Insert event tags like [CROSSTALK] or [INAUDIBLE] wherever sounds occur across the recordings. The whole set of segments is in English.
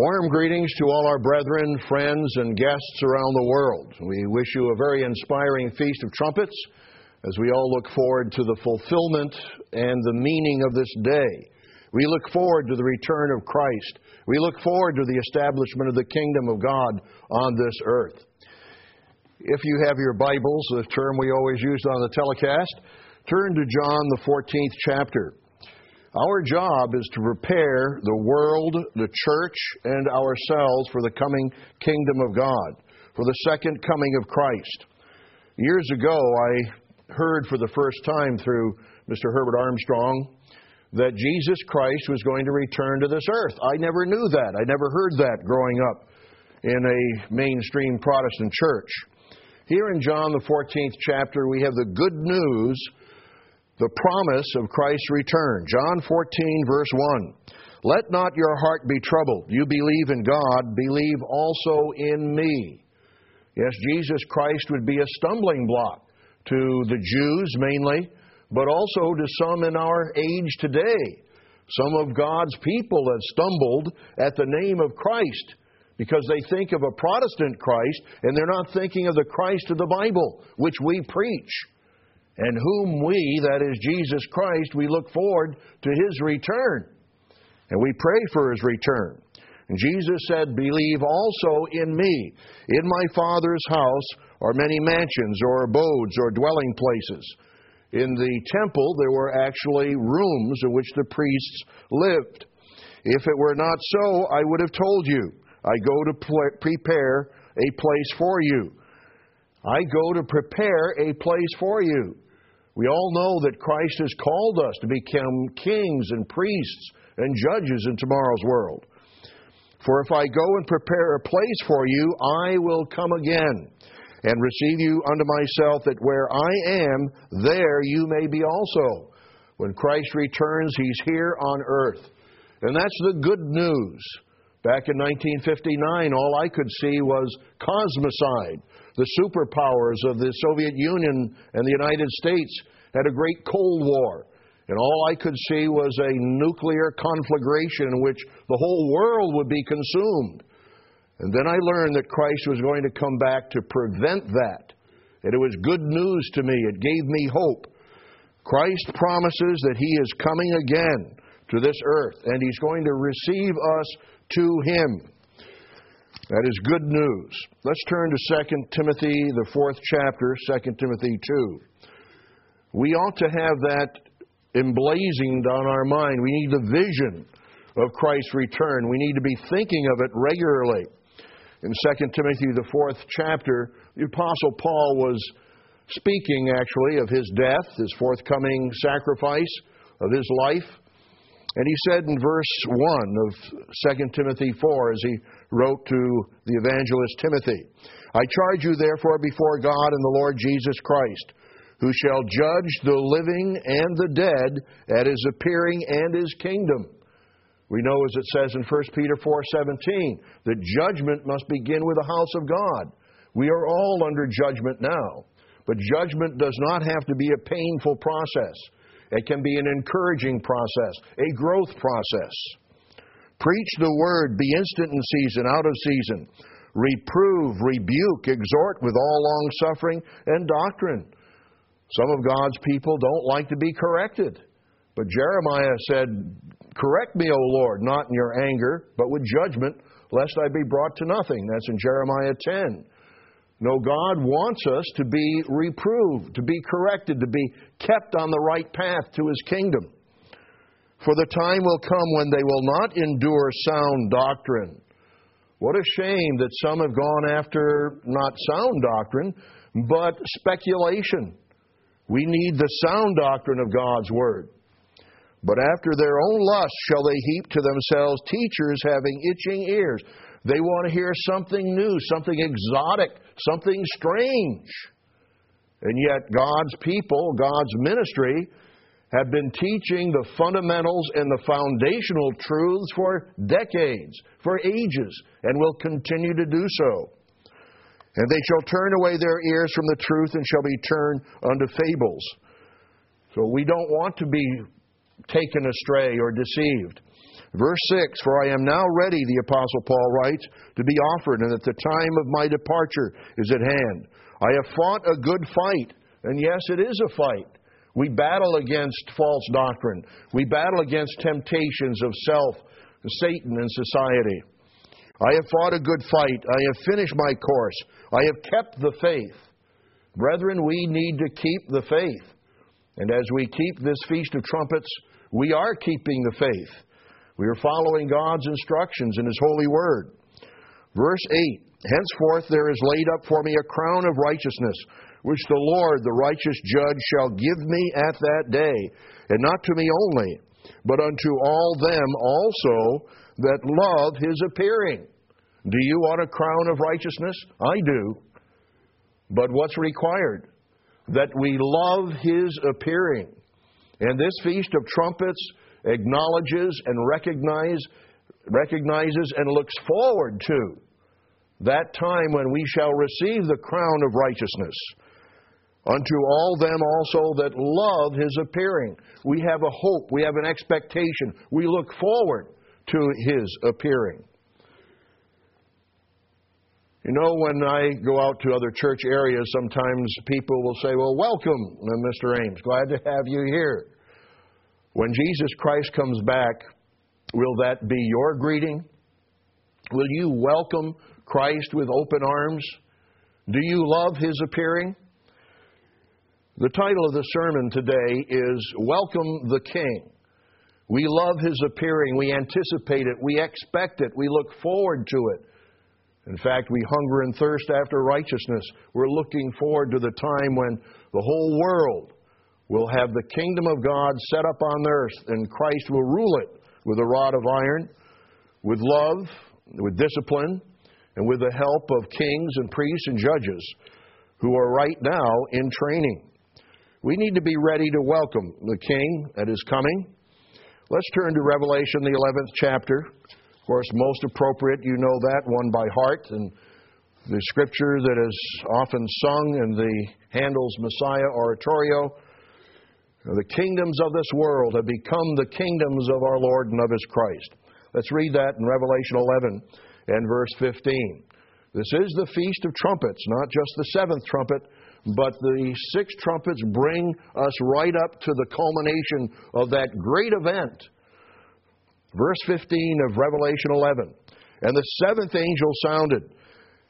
Warm greetings to all our brethren, friends, and guests around the world. We wish you a very inspiring Feast of Trumpets as we all look forward to the fulfillment and the meaning of this day. We look forward to the return of Christ. We look forward to the establishment of the kingdom of God on this earth. If you have your Bibles, the term we always use on the telecast, turn to John, the 14th chapter. Our job is to prepare the world, the church, and ourselves for the coming kingdom of God, for the second coming of Christ. Years ago, I heard for the first time through Mr. Herbert Armstrong that Jesus Christ was going to return to this earth. I never knew that. I never heard that growing up in a mainstream Protestant church. Here in John, the 14th chapter, we have the good news the promise of Christ's return. John 14, verse 1. Let not your heart be troubled. You believe in God, believe also in me. Yes, Jesus Christ would be a stumbling block to the Jews mainly, but also to some in our age today. Some of God's people have stumbled at the name of Christ because they think of a Protestant Christ and they're not thinking of the Christ of the Bible, which we preach and whom we, that is Jesus Christ, we look forward to his return. And we pray for his return. And Jesus said, Believe also in me. In my Father's house are many mansions or abodes or dwelling places. In the temple, there were actually rooms in which the priests lived. If it were not so, I would have told you. I go to prepare a place for you. I go to prepare a place for you. We all know that Christ has called us to become kings and priests and judges in tomorrow's world. For if I go and prepare a place for you, I will come again and receive you unto myself, that where I am, there you may be also. When Christ returns, he's here on earth. And that's the good news. Back in 1959, all I could see was cosmocide. The superpowers of the Soviet Union and the United States had a great Cold War. And all I could see was a nuclear conflagration in which the whole world would be consumed. And then I learned that Christ was going to come back to prevent that. And it was good news to me. It gave me hope. Christ promises that He is coming again to this earth, and He's going to receive us to Him. That is good news. Let's turn to 2 Timothy, the fourth chapter, 2 Timothy 2. We ought to have that emblazoned on our mind. We need the vision of Christ's return. We need to be thinking of it regularly. In 2 Timothy, the fourth chapter, the Apostle Paul was speaking actually of his death, his forthcoming sacrifice, of his life. And he said in verse 1 of 2 Timothy 4, as he wrote to the evangelist Timothy, I charge you therefore before God and the Lord Jesus Christ who shall judge the living and the dead at his appearing and his kingdom. We know, as it says in 1 Peter 4:17, that judgment must begin with the house of God. We are all under judgment now, but judgment does not have to be a painful process. It can be an encouraging process, a growth process. Preach the word, be instant in season, out of season. Reprove, rebuke, exhort with all long suffering and doctrine. Some of God's people don't like to be corrected. But Jeremiah said, Correct me, O Lord, not in your anger, but with judgment, lest I be brought to nothing. That's in Jeremiah 10. No, God wants us to be reproved, to be corrected, to be kept on the right path to His kingdom. For the time will come when they will not endure sound doctrine. What a shame that some have gone after not sound doctrine, but speculation. We need the sound doctrine of God's Word. But after their own lust shall they heap to themselves teachers having itching ears. They want to hear something new, something exotic, something strange. And yet, God's people, God's ministry, have been teaching the fundamentals and the foundational truths for decades, for ages, and will continue to do so. And they shall turn away their ears from the truth and shall be turned unto fables. So we don't want to be taken astray or deceived. Verse 6 For I am now ready, the Apostle Paul writes, to be offered, and that the time of my departure is at hand. I have fought a good fight, and yes, it is a fight. We battle against false doctrine, we battle against temptations of self, Satan, and society. I have fought a good fight. I have finished my course. I have kept the faith. Brethren, we need to keep the faith. And as we keep this Feast of Trumpets, we are keeping the faith. We are following God's instructions in His holy word. Verse 8 Henceforth there is laid up for me a crown of righteousness, which the Lord, the righteous judge, shall give me at that day, and not to me only, but unto all them also that love His appearing. Do you want a crown of righteousness? I do. But what's required? That we love His appearing. And this Feast of Trumpets acknowledges and recognize, recognizes and looks forward to that time when we shall receive the crown of righteousness. Unto all them also that love his appearing. We have a hope, we have an expectation, we look forward to his appearing. You know, when I go out to other church areas, sometimes people will say, Well, welcome, uh, Mr. Ames. Glad to have you here. When Jesus Christ comes back, will that be your greeting? Will you welcome Christ with open arms? Do you love his appearing? The title of the sermon today is Welcome the King. We love his appearing. We anticipate it. We expect it. We look forward to it. In fact, we hunger and thirst after righteousness. We're looking forward to the time when the whole world will have the kingdom of God set up on earth, and Christ will rule it with a rod of iron, with love, with discipline, and with the help of kings and priests and judges who are right now in training. We need to be ready to welcome the King that is coming. Let's turn to Revelation, the 11th chapter. Of course, most appropriate, you know that one by heart, and the scripture that is often sung in the Handel's Messiah oratorio the kingdoms of this world have become the kingdoms of our Lord and of His Christ. Let's read that in Revelation 11 and verse 15. This is the Feast of Trumpets, not just the seventh trumpet, but the six trumpets bring us right up to the culmination of that great event. Verse 15 of Revelation 11. And the seventh angel sounded,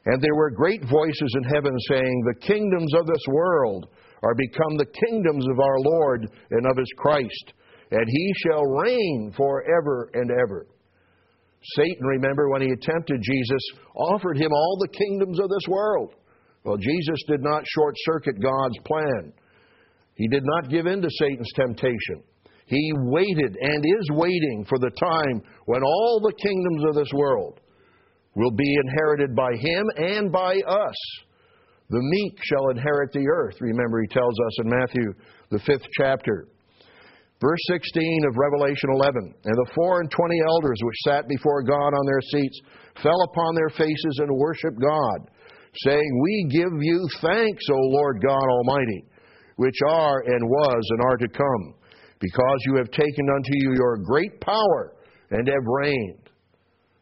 and there were great voices in heaven saying, The kingdoms of this world are become the kingdoms of our Lord and of his Christ, and he shall reign forever and ever. Satan, remember, when he attempted Jesus, offered him all the kingdoms of this world. Well, Jesus did not short circuit God's plan. He did not give in to Satan's temptation. He waited and is waiting for the time when all the kingdoms of this world will be inherited by him and by us. The meek shall inherit the earth. Remember, he tells us in Matthew, the fifth chapter. Verse 16 of Revelation 11 And the four and twenty elders which sat before God on their seats fell upon their faces and worshiped God, saying, We give you thanks, O Lord God Almighty, which are and was and are to come, because you have taken unto you your great power and have reigned.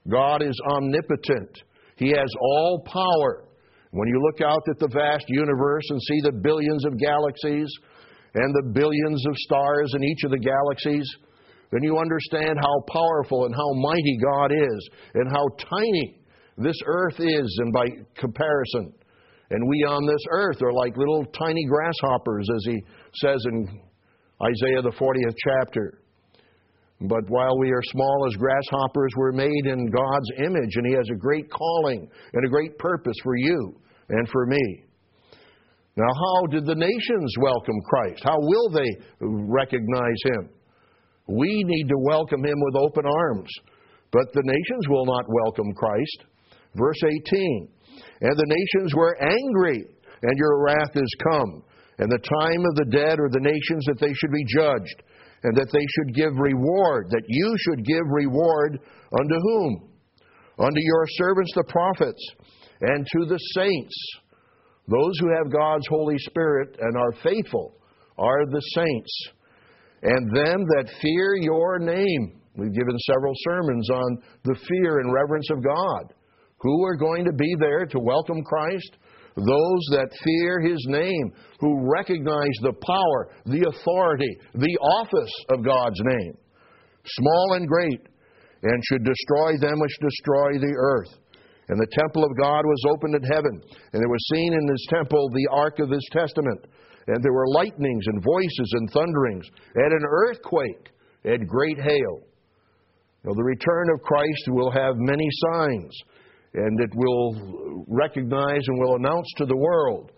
God is omnipotent, He has all power. When you look out at the vast universe and see the billions of galaxies and the billions of stars in each of the galaxies, then you understand how powerful and how mighty God is and how tiny this earth is and by comparison. And we on this earth are like little tiny grasshoppers, as he says in Isaiah the 40th chapter. But while we are small as grasshoppers, we're made in God's image, and He has a great calling and a great purpose for you and for me. Now, how did the nations welcome Christ? How will they recognize Him? We need to welcome Him with open arms, but the nations will not welcome Christ. Verse 18 And the nations were angry, and your wrath is come, and the time of the dead or the nations that they should be judged and that they should give reward, that you should give reward unto whom? Unto your servants the prophets, and to the saints. Those who have God's Holy Spirit and are faithful are the saints. And them that fear your name. We've given several sermons on the fear and reverence of God. Who are going to be there to welcome Christ? Those that fear His name, who recognize the power, the authority, the office of God's name, small and great, and should destroy them which destroy the earth. And the temple of God was opened in heaven, and there was seen in this temple the ark of His testament. And there were lightnings and voices and thunderings, and an earthquake, and great hail. Now, the return of Christ will have many signs and it will recognize and will announce to the world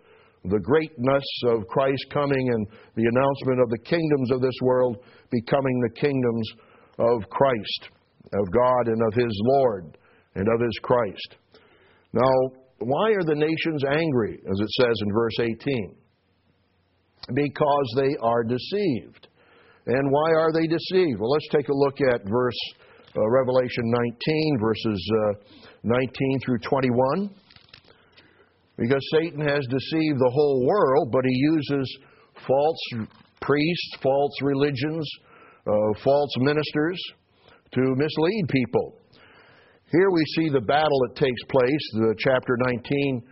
the greatness of Christ coming and the announcement of the kingdoms of this world becoming the kingdoms of Christ, of God and of His Lord and of His Christ. Now, why are the nations angry, as it says in verse 18? Because they are deceived. And why are they deceived? Well, let's take a look at verse uh, Revelation 19, verses uh, 19 through 21. Because Satan has deceived the whole world, but he uses false priests, false religions, uh, false ministers to mislead people. Here we see the battle that takes place. The chapter 19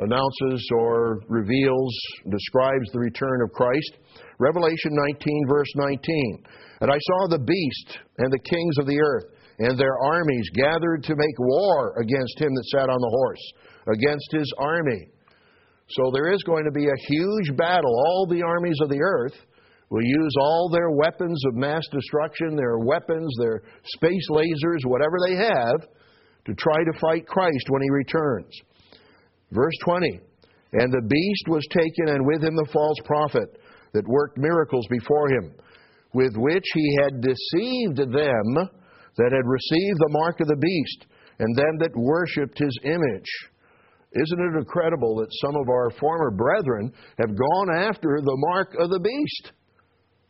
announces or reveals, describes the return of Christ. Revelation 19, verse 19. And I saw the beast and the kings of the earth and their armies gathered to make war against him that sat on the horse, against his army. So there is going to be a huge battle. All the armies of the earth will use all their weapons of mass destruction, their weapons, their space lasers, whatever they have, to try to fight Christ when he returns. Verse 20 And the beast was taken, and with him the false prophet that worked miracles before him, with which he had deceived them that had received the mark of the beast and them that worshipped his image. Isn't it incredible that some of our former brethren have gone after the mark of the beast?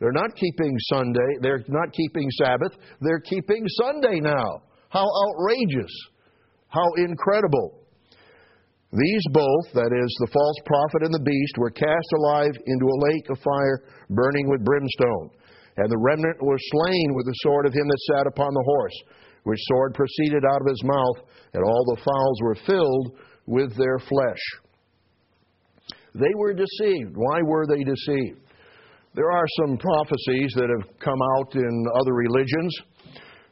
They're not keeping Sunday, they're not keeping Sabbath, they're keeping Sunday now. How outrageous! How incredible! These both, that is, the false prophet and the beast, were cast alive into a lake of fire burning with brimstone. And the remnant were slain with the sword of him that sat upon the horse, which sword proceeded out of his mouth, and all the fowls were filled with their flesh. They were deceived. Why were they deceived? There are some prophecies that have come out in other religions.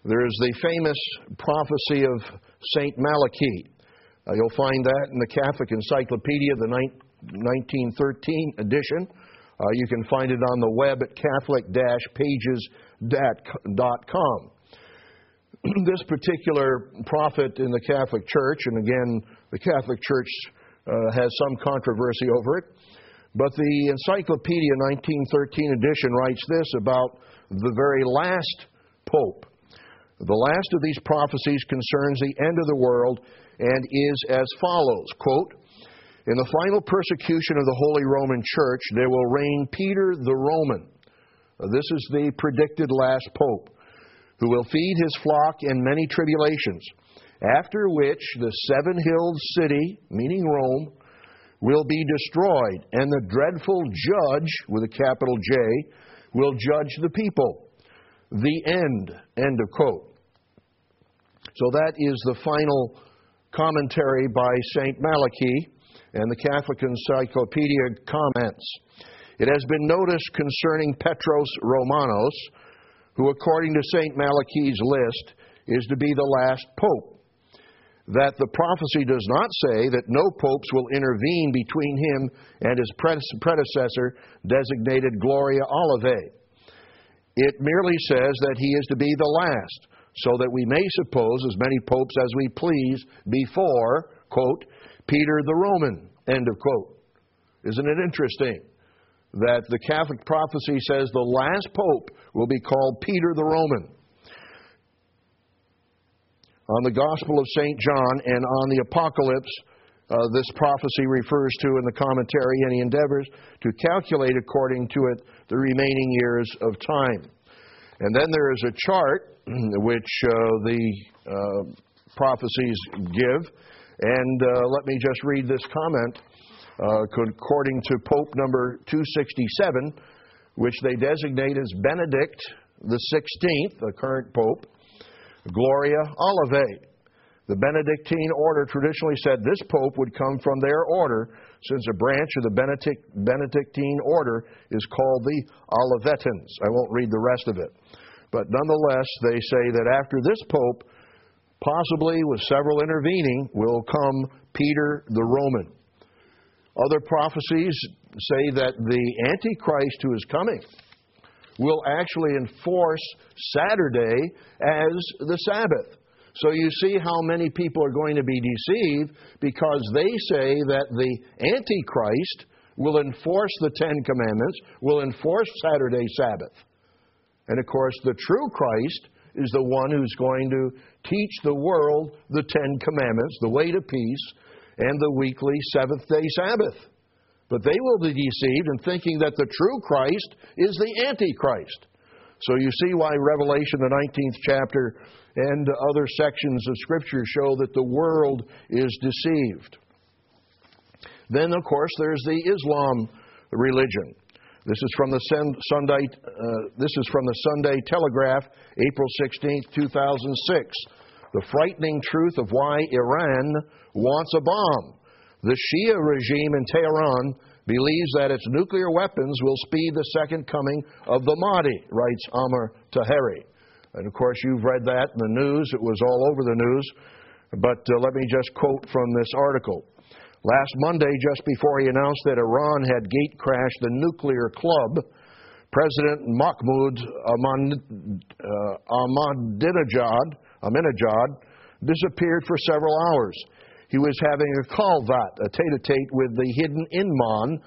There is the famous prophecy of St. Malachi. Uh, you'll find that in the Catholic Encyclopedia, the 1913 edition. Uh, you can find it on the web at catholic-pages.com. [CLEARS THROAT] this particular prophet in the Catholic Church, and again, the Catholic Church uh, has some controversy over it, but the Encyclopedia 1913 edition writes this about the very last pope. The last of these prophecies concerns the end of the world and is as follows quote, in the final persecution of the Holy Roman Church, there will reign Peter the Roman. This is the predicted last pope, who will feed his flock in many tribulations, after which the seven hilled city, meaning Rome, will be destroyed, and the dreadful judge, with a capital J, will judge the people. The end. End of quote. So that is the final commentary by St. Malachi and the Catholic Encyclopedia comments. It has been noticed concerning Petrus Romanus, who, according to St. Malachi's list, is to be the last pope, that the prophecy does not say that no popes will intervene between him and his predecessor, designated Gloria Olivae. It merely says that he is to be the last, so that we may suppose as many popes as we please before, quote, Peter the Roman. End of quote. Isn't it interesting that the Catholic prophecy says the last pope will be called Peter the Roman? On the Gospel of St. John and on the Apocalypse, uh, this prophecy refers to in the commentary, and he endeavors to calculate according to it the remaining years of time. And then there is a chart [CLEARS THROAT] which uh, the uh, prophecies give, and uh, let me just read this comment. Uh, according to Pope number 267, which they designate as Benedict the 16th, the current Pope, Gloria Olivae. The Benedictine order traditionally said this pope would come from their order, since a branch of the Benedict, Benedictine order is called the Olivetans. I won't read the rest of it. But nonetheless, they say that after this pope, possibly with several intervening, will come Peter the Roman. Other prophecies say that the Antichrist who is coming will actually enforce Saturday as the Sabbath. So you see how many people are going to be deceived because they say that the Antichrist will enforce the Ten Commandments, will enforce Saturday Sabbath. And of course, the true Christ is the one who's going to teach the world the Ten Commandments, the way to peace, and the weekly seventh day Sabbath. But they will be deceived in thinking that the true Christ is the Antichrist. So you see why Revelation, the 19th chapter, and other sections of Scripture show that the world is deceived. Then, of course, there's the Islam religion. This is from the Sunday. Uh, this is from the Sunday Telegraph, April 16, 2006. The frightening truth of why Iran wants a bomb. The Shia regime in Tehran believes that its nuclear weapons will speed the second coming of the Mahdi, writes Amir Taheri. And of course, you've read that in the news. It was all over the news. But uh, let me just quote from this article. Last Monday, just before he announced that Iran had gate crashed the nuclear club, President Mahmoud uh, Ahmadinejad, Ahmadinejad disappeared for several hours. He was having a khalvat, a tete-a-tete with the hidden imam,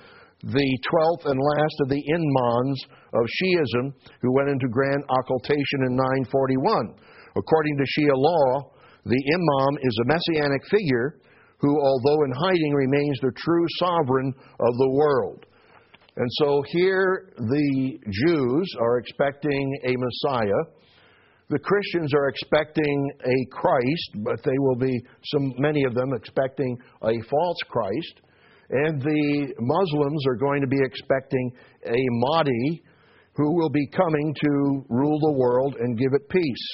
the 12th and last of the imams of Shiism who went into grand occultation in 941. According to Shia law, the imam is a messianic figure who, although in hiding, remains the true sovereign of the world. And so here the Jews are expecting a Messiah. The Christians are expecting a Christ, but they will be, some, many of them, expecting a false Christ. And the Muslims are going to be expecting a Mahdi who will be coming to rule the world and give it peace.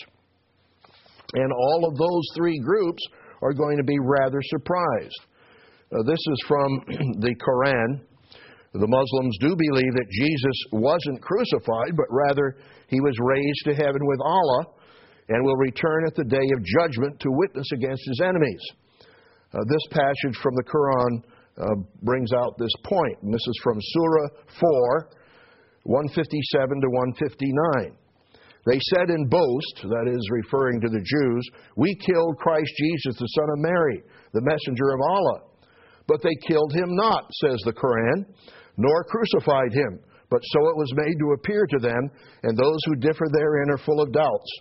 And all of those three groups are going to be rather surprised. Uh, this is from [CLEARS THROAT] the Quran. The Muslims do believe that Jesus wasn't crucified, but rather he was raised to heaven with Allah and will return at the day of judgment to witness against his enemies. Uh, this passage from the Quran uh, brings out this point. And this is from Surah 4, 157 to 159. They said in boast, that is referring to the Jews, we killed Christ Jesus, the Son of Mary, the messenger of Allah. But they killed him not, says the Quran, nor crucified him. But so it was made to appear to them, and those who differ therein are full of doubts,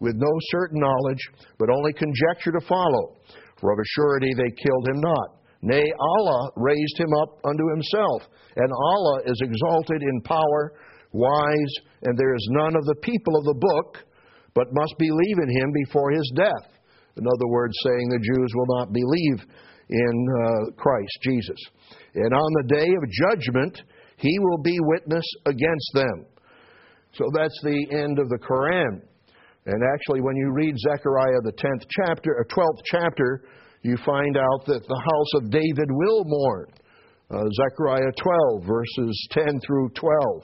with no certain knowledge, but only conjecture to follow. For of a surety they killed him not. Nay, Allah raised him up unto himself, and Allah is exalted in power, wise, and there is none of the people of the book, but must believe in him before his death. In other words, saying the Jews will not believe in uh, Christ Jesus. And on the day of judgment, he will be witness against them. So that's the end of the Quran. And actually, when you read Zechariah, the 10th chapter, or 12th chapter, you find out that the house of David will mourn. Uh, Zechariah 12, verses 10 through 12.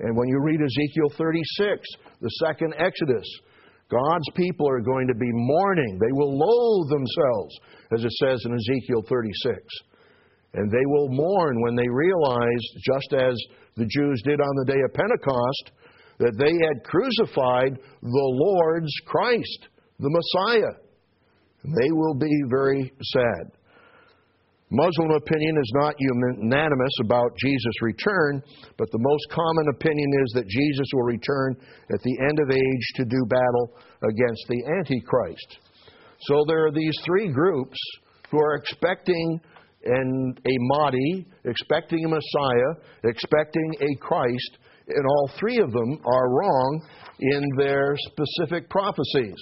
And when you read Ezekiel 36, the second Exodus, God's people are going to be mourning. They will loathe themselves, as it says in Ezekiel 36. And they will mourn when they realize, just as the Jews did on the day of Pentecost, that they had crucified the Lord's Christ, the Messiah. They will be very sad. Muslim opinion is not unanimous about Jesus' return, but the most common opinion is that Jesus will return at the end of age to do battle against the Antichrist. So there are these three groups who are expecting an, a Mahdi, expecting a Messiah, expecting a Christ, and all three of them are wrong in their specific prophecies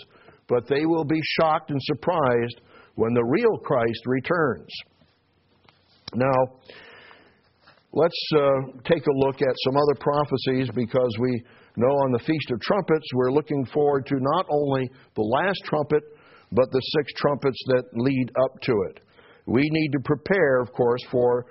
but they will be shocked and surprised when the real Christ returns. Now, let's uh, take a look at some other prophecies because we know on the Feast of Trumpets, we're looking forward to not only the last trumpet, but the six trumpets that lead up to it. We need to prepare, of course, for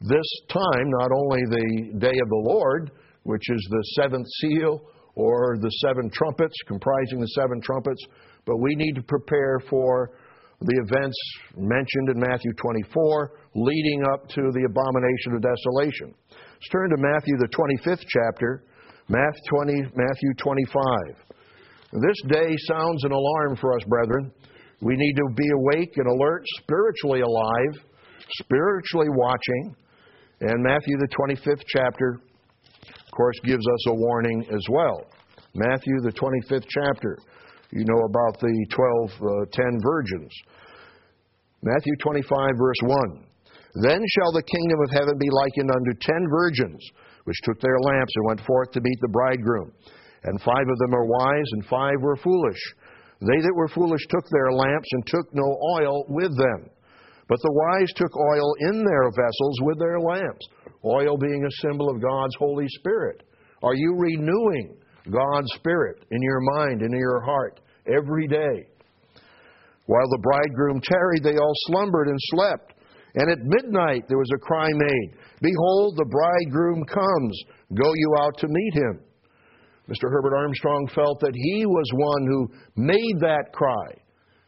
this time, not only the day of the Lord, which is the seventh seal or the seven trumpets, comprising the seven trumpets, but we need to prepare for the events mentioned in Matthew 24 leading up to the abomination of desolation. Let's turn to Matthew, the 25th chapter, Matthew 25. This day sounds an alarm for us, brethren. We need to be awake and alert, spiritually alive, spiritually watching. And Matthew, the 25th chapter, of course, gives us a warning as well. Matthew, the 25th chapter. You know about the 12, uh, 10 virgins. Matthew 25, verse 1. Then shall the kingdom of heaven be likened unto ten virgins, which took their lamps and went forth to meet the bridegroom. And five of them are wise, and five were foolish. They that were foolish took their lamps and took no oil with them. But the wise took oil in their vessels with their lamps, oil being a symbol of God's Holy Spirit. Are you renewing God's Spirit in your mind and in your heart every day? While the bridegroom tarried, they all slumbered and slept. And at midnight there was a cry made Behold, the bridegroom comes. Go you out to meet him. Mr. Herbert Armstrong felt that he was one who made that cry.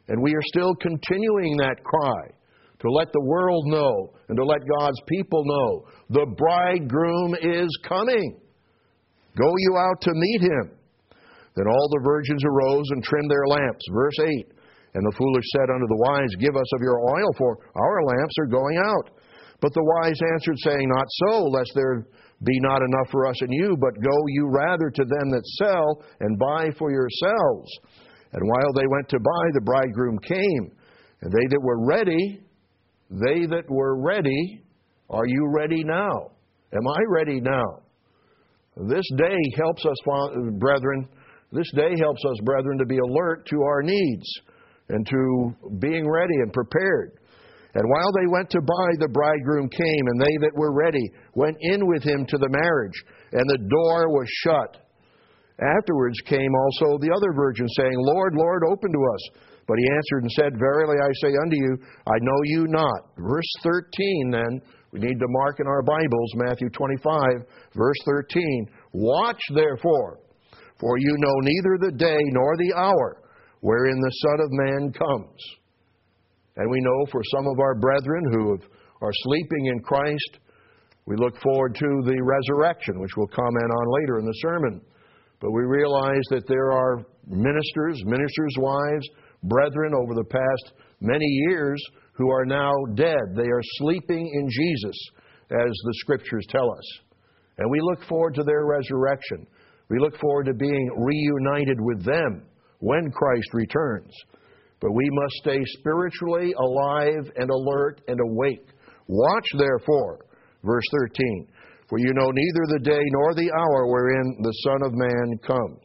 And we are still continuing that cry to let the world know and to let God's people know the bridegroom is coming. Go you out to meet him. Then all the virgins arose and trimmed their lamps. Verse 8. And the foolish said unto the wise, Give us of your oil, for our lamps are going out. But the wise answered, saying, Not so, lest there be not enough for us and you, but go you rather to them that sell, and buy for yourselves. And while they went to buy, the bridegroom came. And they that were ready, they that were ready, are you ready now? Am I ready now? This day helps us, brethren, this day helps us, brethren, to be alert to our needs and to being ready and prepared. And while they went to buy, the bridegroom came, and they that were ready went in with him to the marriage, and the door was shut. Afterwards came also the other virgins, saying, Lord, Lord, open to us. But he answered and said, Verily I say unto you, I know you not. Verse 13, then, we need to mark in our Bibles, Matthew 25, verse 13. Watch therefore, for you know neither the day nor the hour wherein the Son of Man comes. And we know for some of our brethren who have, are sleeping in Christ, we look forward to the resurrection, which we'll comment on later in the sermon. But we realize that there are ministers, ministers' wives, brethren over the past many years who are now dead. They are sleeping in Jesus, as the scriptures tell us. And we look forward to their resurrection. We look forward to being reunited with them when Christ returns. But we must stay spiritually alive and alert and awake. Watch therefore, verse 13, for you know neither the day nor the hour wherein the Son of Man comes.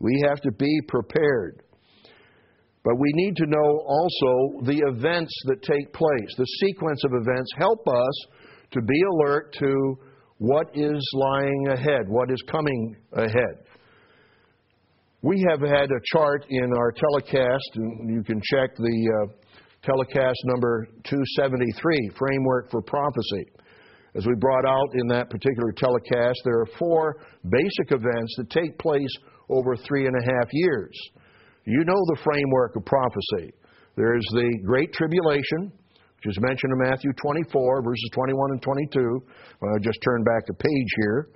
We have to be prepared. But we need to know also the events that take place. The sequence of events help us to be alert to what is lying ahead, what is coming ahead. We have had a chart in our telecast, and you can check the uh, telecast number 273, Framework for Prophecy. As we brought out in that particular telecast, there are four basic events that take place over three and a half years. You know the framework of prophecy. There's the Great Tribulation, which is mentioned in Matthew 24, verses 21 and 22. Well, I just turn back the page here.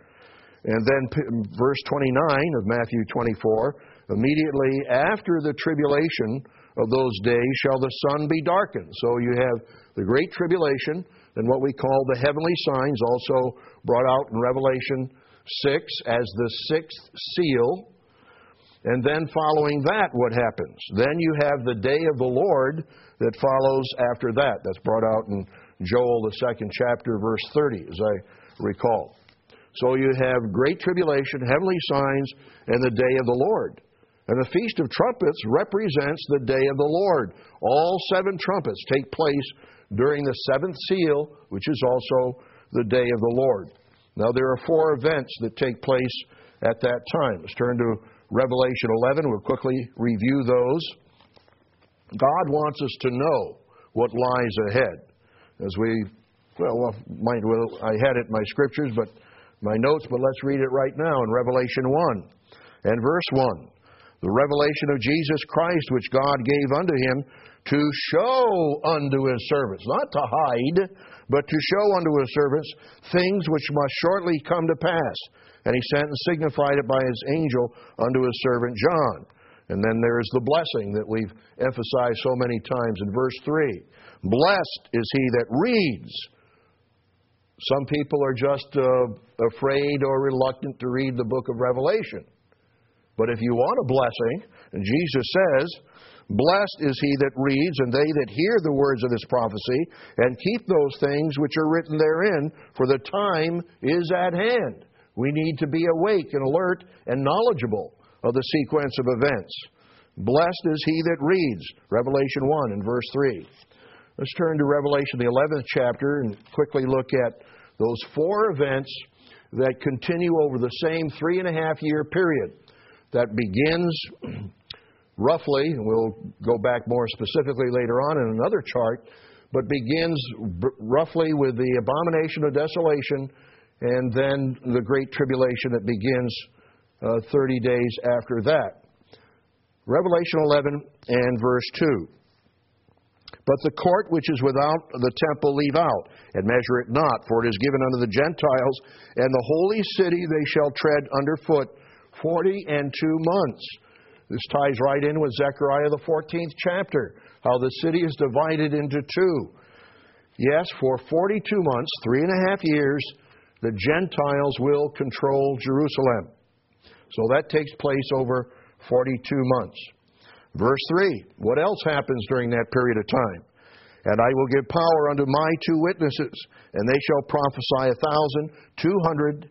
And then verse 29 of Matthew 24 immediately after the tribulation of those days shall the sun be darkened. So you have the great tribulation, and what we call the heavenly signs, also brought out in Revelation 6 as the sixth seal. And then following that, what happens? Then you have the day of the Lord that follows after that. That's brought out in Joel, the second chapter, verse 30, as I recall. So you have great tribulation, heavenly signs, and the day of the Lord. And the Feast of Trumpets represents the day of the Lord. All seven trumpets take place during the seventh seal, which is also the day of the Lord. Now, there are four events that take place at that time. Let's turn to Revelation 11. We'll quickly review those. God wants us to know what lies ahead. As we, well, mind, well, I had it in my scriptures, but my notes, but let's read it right now in Revelation 1 and verse 1. The revelation of Jesus Christ, which God gave unto him to show unto his servants, not to hide, but to show unto his servants things which must shortly come to pass. And he sent and signified it by his angel unto his servant John. And then there is the blessing that we've emphasized so many times in verse 3. Blessed is he that reads. Some people are just uh, afraid or reluctant to read the book of Revelation. But if you want a blessing, and Jesus says, Blessed is he that reads, and they that hear the words of this prophecy, and keep those things which are written therein, for the time is at hand. We need to be awake and alert and knowledgeable of the sequence of events. Blessed is he that reads, Revelation 1 and verse 3. Let's turn to Revelation, the 11th chapter, and quickly look at those four events that continue over the same three and a half year period that begins [CLEARS THROAT] roughly, and we'll go back more specifically later on in another chart, but begins roughly with the abomination of desolation and then the great tribulation that begins uh, 30 days after that. Revelation 11 and verse 2. But the court which is without the temple leave out, and measure it not, for it is given unto the Gentiles, and the holy city they shall tread under foot forty and two months. This ties right in with Zechariah the 14th chapter, how the city is divided into two. Yes, for 42 months, three and a half years, the Gentiles will control Jerusalem. So that takes place over 42 months. Verse 3 What else happens during that period of time? And I will give power unto my two witnesses, and they shall prophesy a thousand two hundred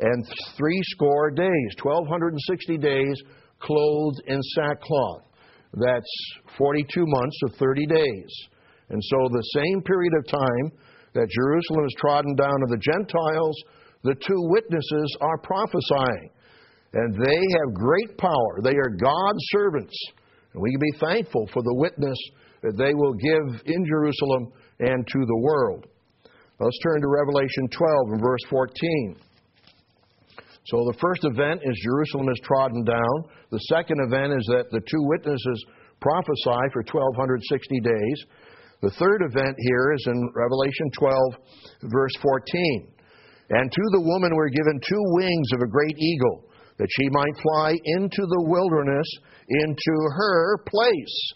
and threescore days, 1260 days, clothed in sackcloth. That's 42 months of 30 days. And so, the same period of time that Jerusalem is trodden down of the Gentiles, the two witnesses are prophesying. And they have great power. They are God's servants. And we can be thankful for the witness that they will give in Jerusalem and to the world. Let's turn to Revelation 12 and verse 14. So the first event is Jerusalem is trodden down. The second event is that the two witnesses prophesy for 1260 days. The third event here is in Revelation 12, verse 14. And to the woman were given two wings of a great eagle, that she might fly into the wilderness, into her place.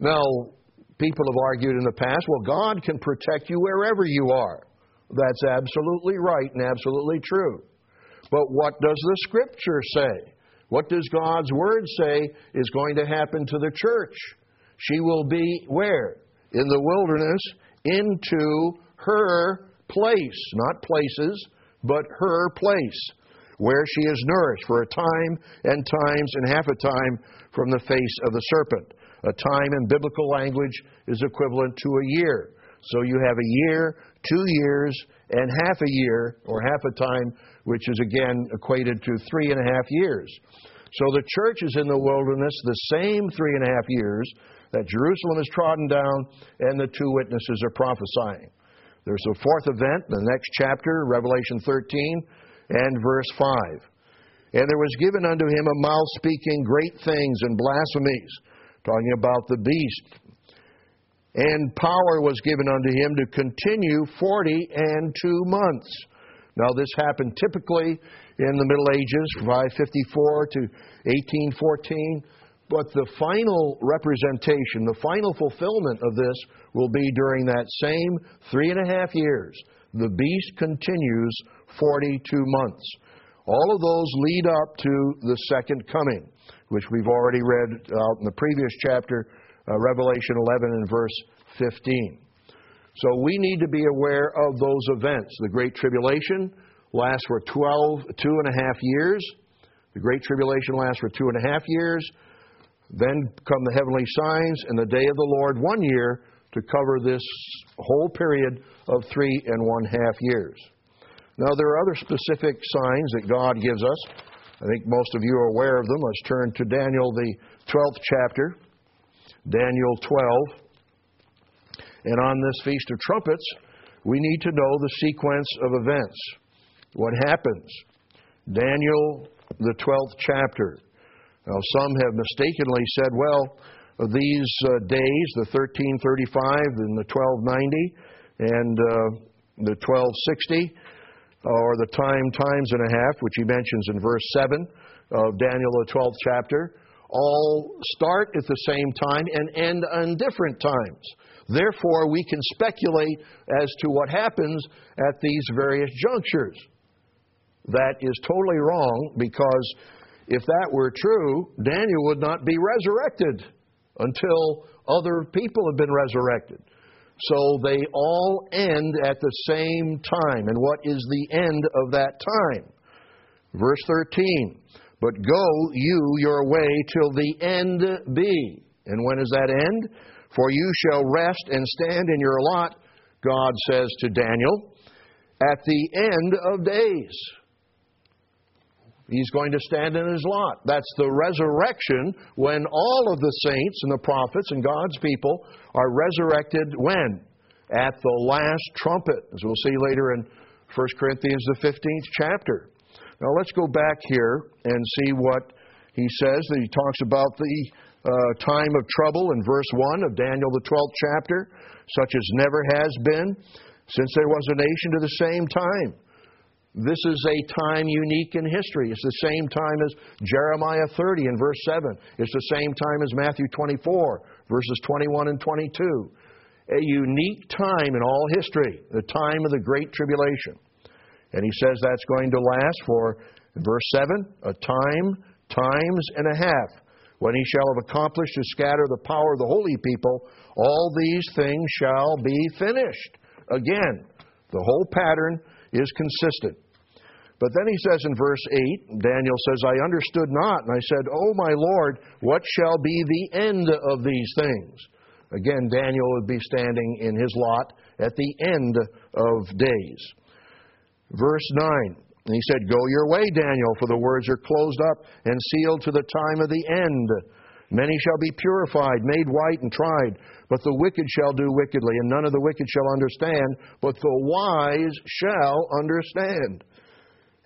Now, people have argued in the past, well, God can protect you wherever you are. That's absolutely right and absolutely true. But what does the Scripture say? What does God's Word say is going to happen to the church? She will be where? In the wilderness, into her place. Not places, but her place, where she is nourished for a time and times and half a time from the face of the serpent. A time in biblical language is equivalent to a year. So you have a year, two years, and half a year, or half a time, which is again equated to three and a half years. So the church is in the wilderness the same three and a half years that Jerusalem is trodden down and the two witnesses are prophesying. There's a fourth event, the next chapter, Revelation 13 and verse 5. And there was given unto him a mouth speaking great things and blasphemies, talking about the beast. And power was given unto him to continue forty and two months. Now, this happened typically in the Middle Ages, 554 to 1814. But the final representation, the final fulfillment of this will be during that same three and a half years. The beast continues 42 months. All of those lead up to the second coming, which we've already read out in the previous chapter, uh, Revelation 11 and verse 15. So we need to be aware of those events. The Great Tribulation lasts for 12, two and a half years. The Great Tribulation lasts for two and a half years. Then come the heavenly signs and the day of the Lord, one year, to cover this whole period of three and one half years. Now, there are other specific signs that God gives us I think most of you are aware of them. Let's turn to Daniel, the 12th chapter. Daniel 12. And on this Feast of Trumpets, we need to know the sequence of events. What happens? Daniel, the 12th chapter. Now, some have mistakenly said, well, these uh, days, the 1335 and the 1290 and uh, the 1260, or the time times and a half, which he mentions in verse 7 of Daniel, the 12th chapter, all start at the same time and end on different times. Therefore, we can speculate as to what happens at these various junctures. That is totally wrong because if that were true, Daniel would not be resurrected until other people have been resurrected. So they all end at the same time. And what is the end of that time? Verse 13. But go you your way till the end be. And when is that end? For you shall rest and stand in your lot, God says to Daniel, at the end of days. He's going to stand in his lot. That's the resurrection when all of the saints and the prophets and God's people are resurrected when? At the last trumpet, as we'll see later in 1 Corinthians, the 15th chapter. Now let's go back here and see what he says. That he talks about the uh, time of trouble in verse 1 of Daniel, the 12th chapter, such as never has been since there was a nation to the same time. This is a time unique in history. It's the same time as Jeremiah 30 and verse 7. It's the same time as Matthew 24, verses 21 and 22. A unique time in all history, the time of the Great Tribulation. And he says that's going to last for, verse 7, a time, times and a half. When he shall have accomplished to scatter the power of the holy people, all these things shall be finished. Again, the whole pattern is consistent. But then he says in verse 8, Daniel says, I understood not. And I said, Oh, my Lord, what shall be the end of these things? Again, Daniel would be standing in his lot at the end of days. Verse 9, and he said, Go your way, Daniel, for the words are closed up and sealed to the time of the end. Many shall be purified, made white, and tried. But the wicked shall do wickedly, and none of the wicked shall understand, but the wise shall understand.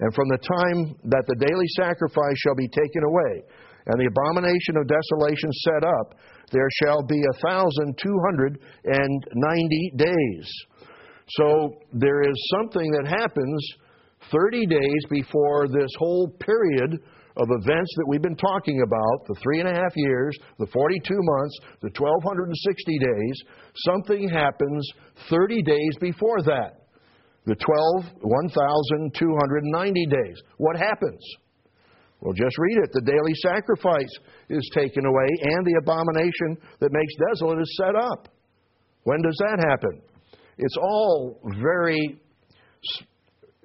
And from the time that the daily sacrifice shall be taken away, and the abomination of desolation set up, there shall be a thousand two hundred and ninety days. So there is something that happens 30 days before this whole period of events that we've been talking about the three and a half years, the 42 months, the 1260 days something happens 30 days before that the 12, 1,290 days. What happens? Well, just read it. The daily sacrifice is taken away, and the abomination that makes desolate is set up. When does that happen? It's all very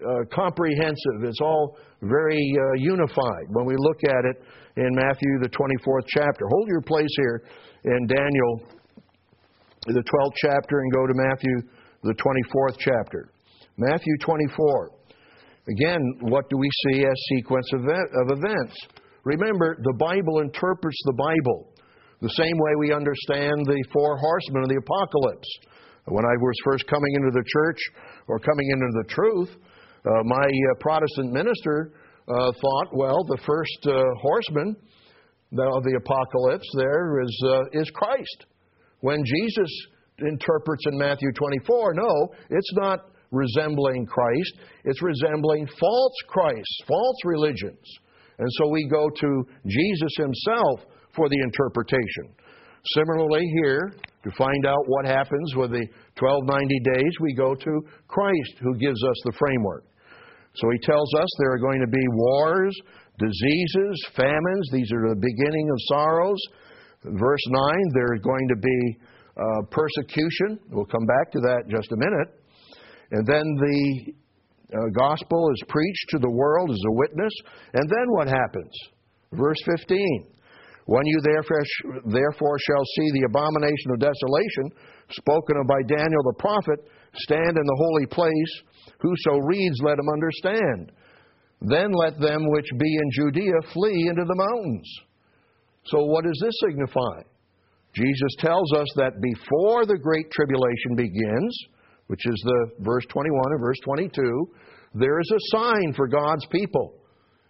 uh, comprehensive. It's all very uh, unified when we look at it in Matthew, the 24th chapter. Hold your place here in Daniel, the 12th chapter, and go to Matthew, the 24th chapter. Matthew 24. Again, what do we see as sequence of events? Remember, the Bible interprets the Bible the same way we understand the four horsemen of the apocalypse. When I was first coming into the church or coming into the truth, uh, my uh, Protestant minister uh, thought, well, the first uh, horseman of the apocalypse there is, uh, is Christ. When Jesus interprets in Matthew 24, no, it's not resembling Christ, it's resembling false Christs, false religions. And so we go to Jesus himself for the interpretation. Similarly, here, to find out what happens with the 1290 days, we go to Christ who gives us the framework. So he tells us there are going to be wars, diseases, famines. These are the beginning of sorrows. Verse 9, there's going to be uh, persecution. We'll come back to that in just a minute. And then the uh, gospel is preached to the world as a witness. And then what happens? Verse 15. When you therefore, therefore shall see the abomination of desolation, spoken of by Daniel the prophet, stand in the holy place, whoso reads, let him understand. Then let them which be in Judea flee into the mountains. So, what does this signify? Jesus tells us that before the great tribulation begins, which is the verse 21 and verse 22, there is a sign for God's people.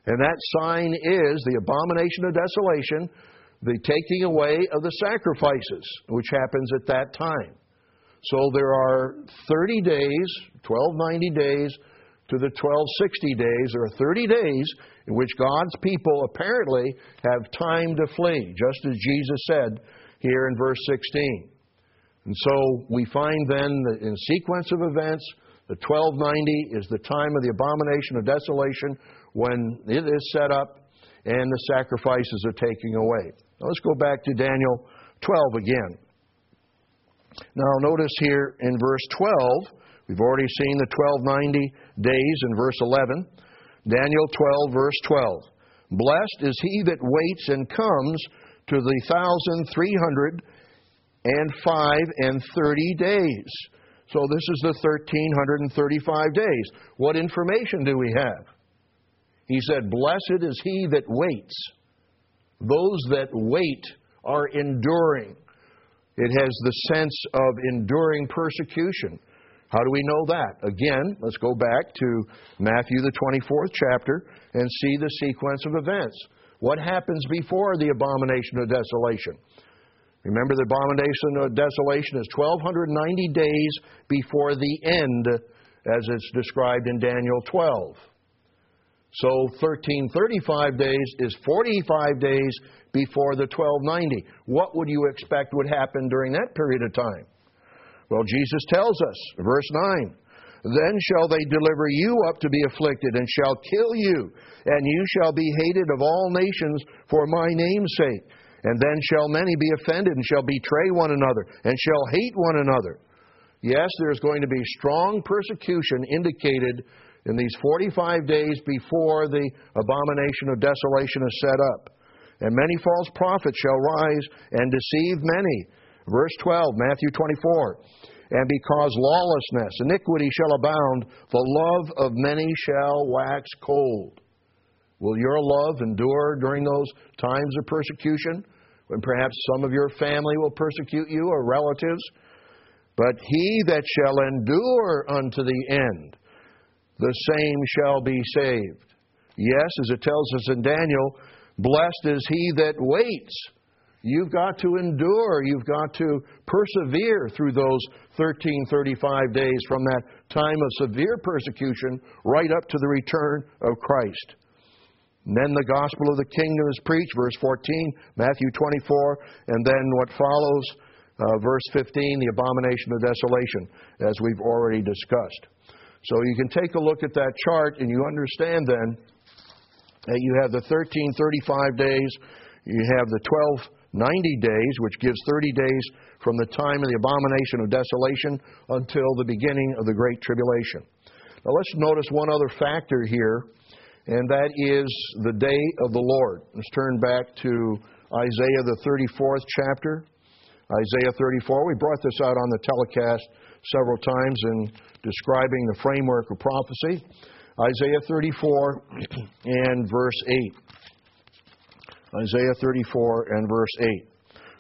And that sign is the abomination of desolation, the taking away of the sacrifices, which happens at that time. So there are 30 days, 1290 days to the 1260 days. There are 30 days in which God's people apparently have time to flee, just as Jesus said here in verse 16. And so we find then that in sequence of events, the 1290 is the time of the abomination of desolation when it is set up and the sacrifices are taken away. Now let's go back to Daniel 12 again. Now notice here in verse 12, we've already seen the 1290 days in verse 11. Daniel 12, verse 12. Blessed is he that waits and comes to the thousand three hundred and five and thirty days. So this is the 1335 days. What information do we have? He said, Blessed is he that waits. Those that wait are enduring. It has the sense of enduring persecution. How do we know that? Again, let's go back to Matthew, the 24th chapter, and see the sequence of events. What happens before the abomination of desolation? Remember, the abomination of desolation is 1290 days before the end, as it's described in Daniel 12. So 1335 days is 45 days before the 1290. What would you expect would happen during that period of time? Well, Jesus tells us, verse 9, Then shall they deliver you up to be afflicted, and shall kill you, and you shall be hated of all nations for my name's sake. And then shall many be offended, and shall betray one another, and shall hate one another. Yes, there's going to be strong persecution indicated in these 45 days before the abomination of desolation is set up. And many false prophets shall rise and deceive many. Verse 12, Matthew 24. And because lawlessness, iniquity shall abound, the love of many shall wax cold. Will your love endure during those times of persecution, when perhaps some of your family will persecute you or relatives? But he that shall endure unto the end, the same shall be saved. Yes, as it tells us in Daniel, blessed is he that waits. You've got to endure. You've got to persevere through those 1335 days from that time of severe persecution right up to the return of Christ. And then the gospel of the kingdom is preached, verse 14, Matthew 24, and then what follows, uh, verse 15, the abomination of desolation, as we've already discussed. So you can take a look at that chart and you understand then that you have the 1335 days, you have the 1290 days, which gives 30 days from the time of the abomination of desolation until the beginning of the Great Tribulation. Now let's notice one other factor here, and that is the day of the Lord. Let's turn back to Isaiah, the 34th chapter. Isaiah 34. We brought this out on the telecast several times in describing the framework of prophecy. Isaiah 34 [CLEARS THROAT] and verse 8. Isaiah 34 and verse 8.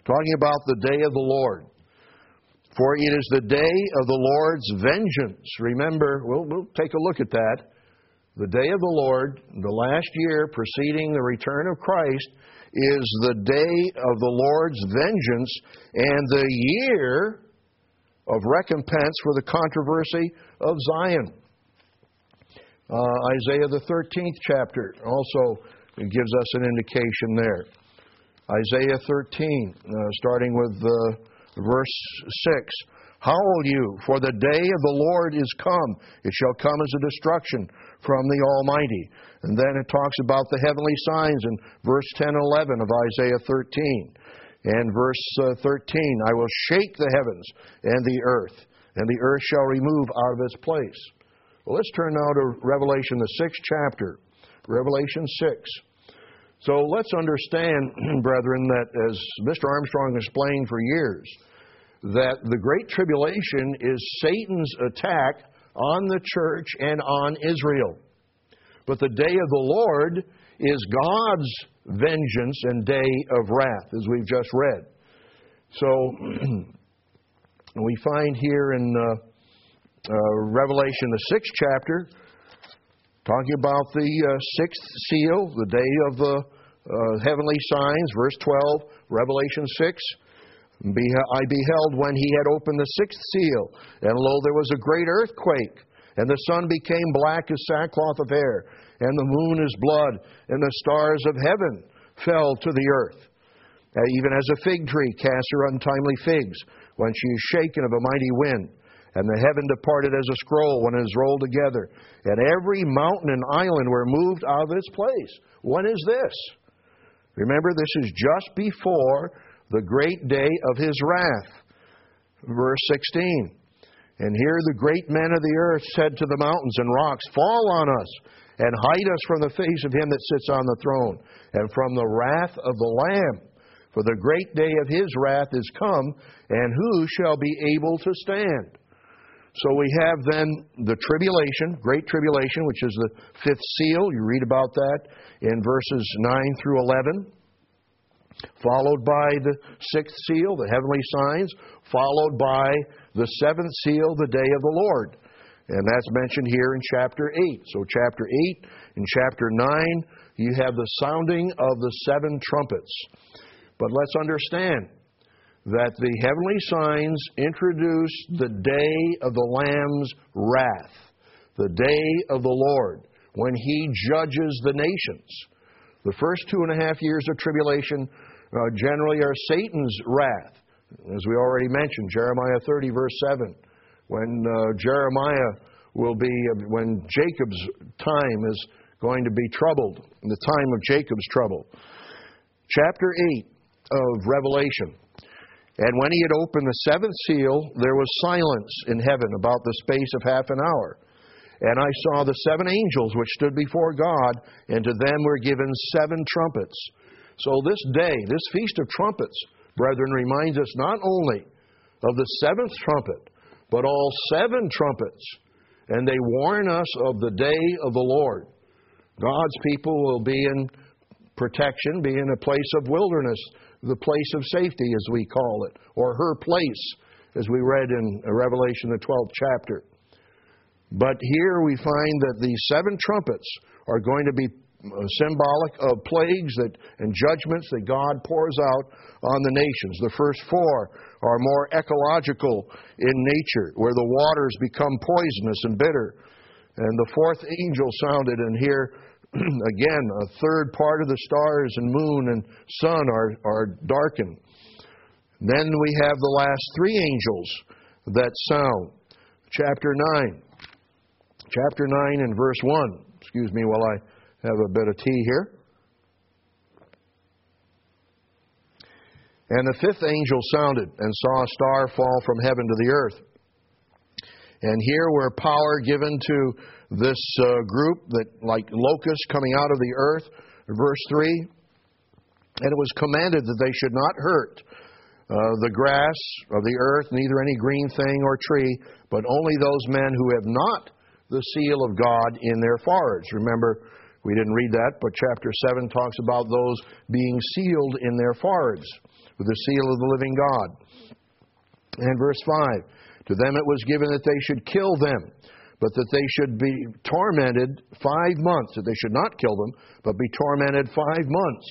Talking about the day of the Lord. For it is the day of the Lord's vengeance. Remember, we'll, we'll take a look at that. The day of the Lord, the last year preceding the return of Christ, is the day of the Lord's vengeance and the year of recompense for the controversy of Zion. Uh, Isaiah, the 13th chapter, also gives us an indication there. Isaiah 13, uh, starting with uh, verse 6. Howl you, for the day of the Lord is come. It shall come as a destruction from the Almighty. And then it talks about the heavenly signs in verse 10 and 11 of Isaiah 13. And verse uh, 13 I will shake the heavens and the earth, and the earth shall remove out of its place. Well, let's turn now to Revelation, the sixth chapter. Revelation 6. So let's understand, [CLEARS THROAT] brethren, that as Mr. Armstrong explained for years, that the Great Tribulation is Satan's attack on the church and on Israel. But the day of the Lord is God's vengeance and day of wrath, as we've just read. So [CLEARS THROAT] we find here in uh, uh, Revelation, the sixth chapter, talking about the uh, sixth seal, the day of the uh, heavenly signs, verse 12, Revelation 6. I beheld when he had opened the sixth seal, and lo, there was a great earthquake, and the sun became black as sackcloth of hair, and the moon as blood, and the stars of heaven fell to the earth. Uh, even as a fig tree casts her untimely figs when she is shaken of a mighty wind. And the heaven departed as a scroll when it is rolled together. And every mountain and island were moved out of its place. When is this? Remember, this is just before the great day of his wrath. Verse 16. And here the great men of the earth said to the mountains and rocks, Fall on us, and hide us from the face of him that sits on the throne, and from the wrath of the Lamb. For the great day of his wrath is come, and who shall be able to stand? So we have then the tribulation, great tribulation, which is the fifth seal. You read about that in verses 9 through 11. Followed by the sixth seal, the heavenly signs. Followed by the seventh seal, the day of the Lord. And that's mentioned here in chapter 8. So, chapter 8 and chapter 9, you have the sounding of the seven trumpets. But let's understand that the heavenly signs introduce the day of the Lamb's wrath, the day of the Lord, when He judges the nations. The first two and a half years of tribulation uh, generally are Satan's wrath, as we already mentioned, Jeremiah 30, verse 7, when uh, Jeremiah will be, uh, when Jacob's time is going to be troubled, the time of Jacob's trouble. Chapter 8 of Revelation and when he had opened the seventh seal, there was silence in heaven about the space of half an hour. And I saw the seven angels which stood before God, and to them were given seven trumpets. So this day, this Feast of Trumpets, brethren, reminds us not only of the seventh trumpet, but all seven trumpets. And they warn us of the day of the Lord. God's people will be in protection, be in a place of wilderness the place of safety, as we call it, or her place, as we read in Revelation, the 12th chapter. But here we find that the seven trumpets are going to be uh, symbolic of plagues that, and judgments that God pours out on the nations. The first four are more ecological in nature, where the waters become poisonous and bitter. And the fourth angel sounded, and here [CLEARS THROAT] again, a third part of the stars and moon and sun are, are darkened. Then we have the last three angels that sound. Chapter 9. Chapter 9 and verse 1. Excuse me while I have a bit of tea here. And the fifth angel sounded and saw a star fall from heaven to the earth. And here were power given to this uh, group that, like locusts coming out of the earth, verse 3. And it was commanded that they should not hurt uh, the grass of the earth, neither any green thing or tree, but only those men who have not the seal of God in their foreheads. Remember, we didn't read that, but chapter 7 talks about those being sealed in their foreheads with the seal of the living God. And verse 5 To them it was given that they should kill them but that they should be tormented five months, that they should not kill them, but be tormented five months.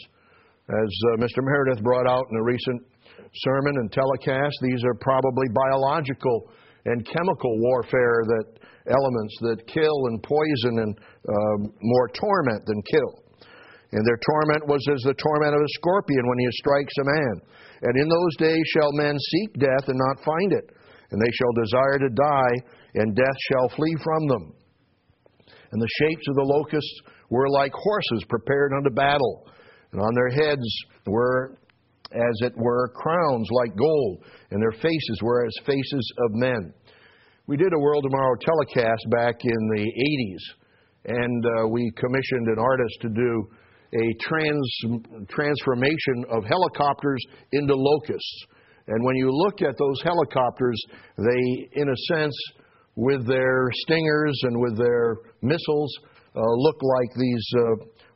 As uh, Mr. Meredith brought out in a recent sermon and telecast, these are probably biological and chemical warfare that elements that kill and poison and uh, more torment than kill. And their torment was as the torment of a scorpion when he strikes a man. And in those days shall men seek death and not find it, and they shall desire to die, and death shall flee from them. And the shapes of the locusts were like horses prepared unto battle, and on their heads were, as it were, crowns like gold, and their faces were as faces of men. We did a World Tomorrow telecast back in the 80s, and uh, we commissioned an artist to do a trans, transformation of helicopters into locusts. And when you look at those helicopters, they, in a sense, with their stingers and with their missiles, uh, look like these uh,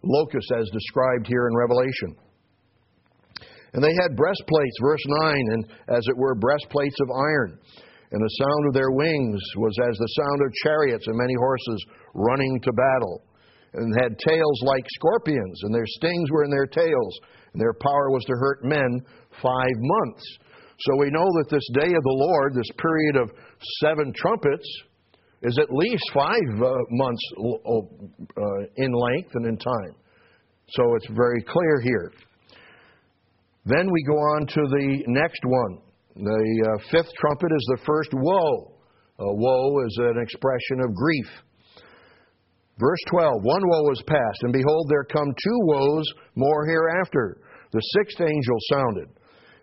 locusts as described here in Revelation. And they had breastplates, verse 9, and as it were, breastplates of iron. And the sound of their wings was as the sound of chariots and many horses running to battle. And had tails like scorpions, and their stings were in their tails, and their power was to hurt men five months. So we know that this day of the Lord, this period of seven trumpets, is at least five uh, months uh, in length and in time. So it's very clear here. Then we go on to the next one. The uh, fifth trumpet is the first woe. woe is an expression of grief. Verse 12 One woe is past, and behold, there come two woes more hereafter. The sixth angel sounded,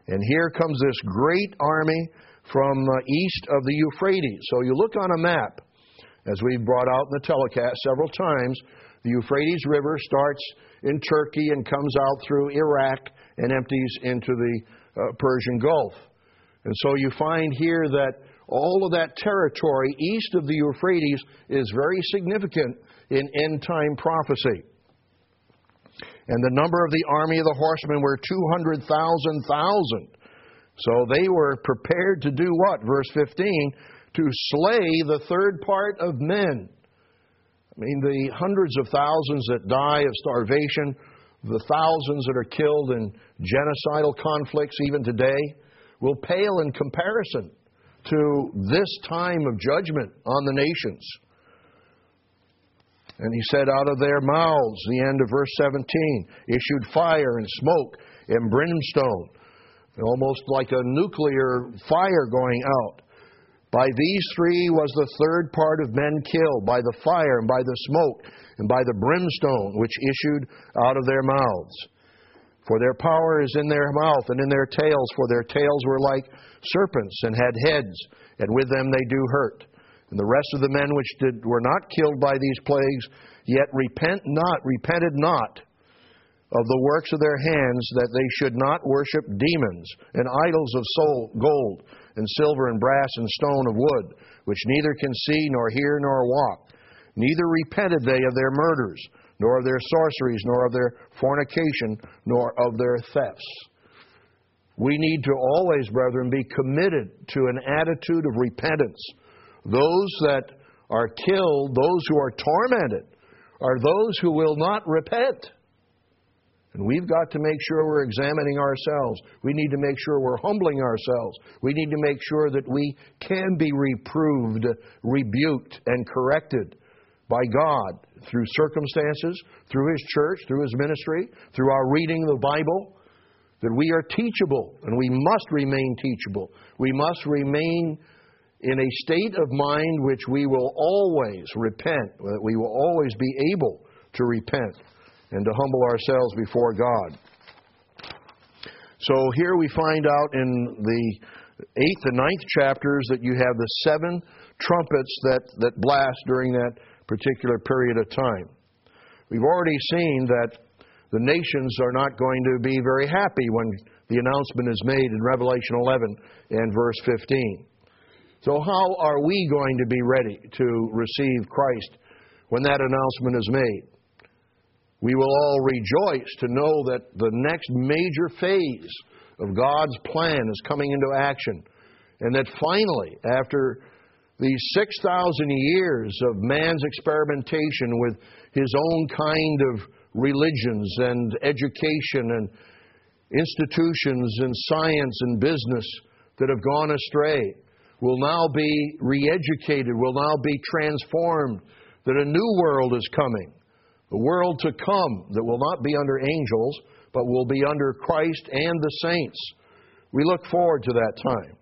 and here comes this great army from uh, east of the Euphrates. So you look on a map, as we've brought out in the telecast several times, the Euphrates River starts in Turkey and comes out through Iraq and empties into the uh, Persian Gulf. And so you find here that all of that territory east of the Euphrates is very significant in end time prophecy. And the number of the army of the horsemen were 200,000,000. So they were prepared to do what? Verse 15 to slay the third part of men. I mean, the hundreds of thousands that die of starvation, the thousands that are killed in genocidal conflicts even today, will pale in comparison to this time of judgment on the nations. And he said, Out of their mouths, the end of verse 17, issued fire and smoke and brimstone, almost like a nuclear fire going out. By these three was the third part of men killed, by the fire and by the smoke and by the brimstone which issued out of their mouths. For their power is in their mouth and in their tails, for their tails were like serpents and had heads, and with them they do hurt. And the rest of the men which did, were not killed by these plagues, yet repent not, repented not of the works of their hands, that they should not worship demons and idols of soul, gold and silver and brass and stone of wood, which neither can see nor hear nor walk. Neither repented they of their murders, nor of their sorceries, nor of their fornication, nor of their thefts. We need to always, brethren, be committed to an attitude of repentance. Those that are killed, those who are tormented, are those who will not repent. And we've got to make sure we're examining ourselves. We need to make sure we're humbling ourselves. We need to make sure that we can be reproved, rebuked, and corrected by God through circumstances, through His church, through His ministry, through our reading the Bible. That we are teachable, and we must remain teachable. We must remain in a state of mind which we will always repent, that we will always be able to repent and to humble ourselves before God. So here we find out in the eighth and ninth chapters that you have the seven trumpets that, that blast during that particular period of time. We've already seen that the nations are not going to be very happy when the announcement is made in Revelation 11 and verse 15. So, how are we going to be ready to receive Christ when that announcement is made? We will all rejoice to know that the next major phase of God's plan is coming into action. And that finally, after these 6,000 years of man's experimentation with his own kind of religions and education and institutions and science and business that have gone astray, will now be re educated, will now be transformed, that a new world is coming a world to come that will not be under angels, but will be under Christ and the saints. We look forward to that time.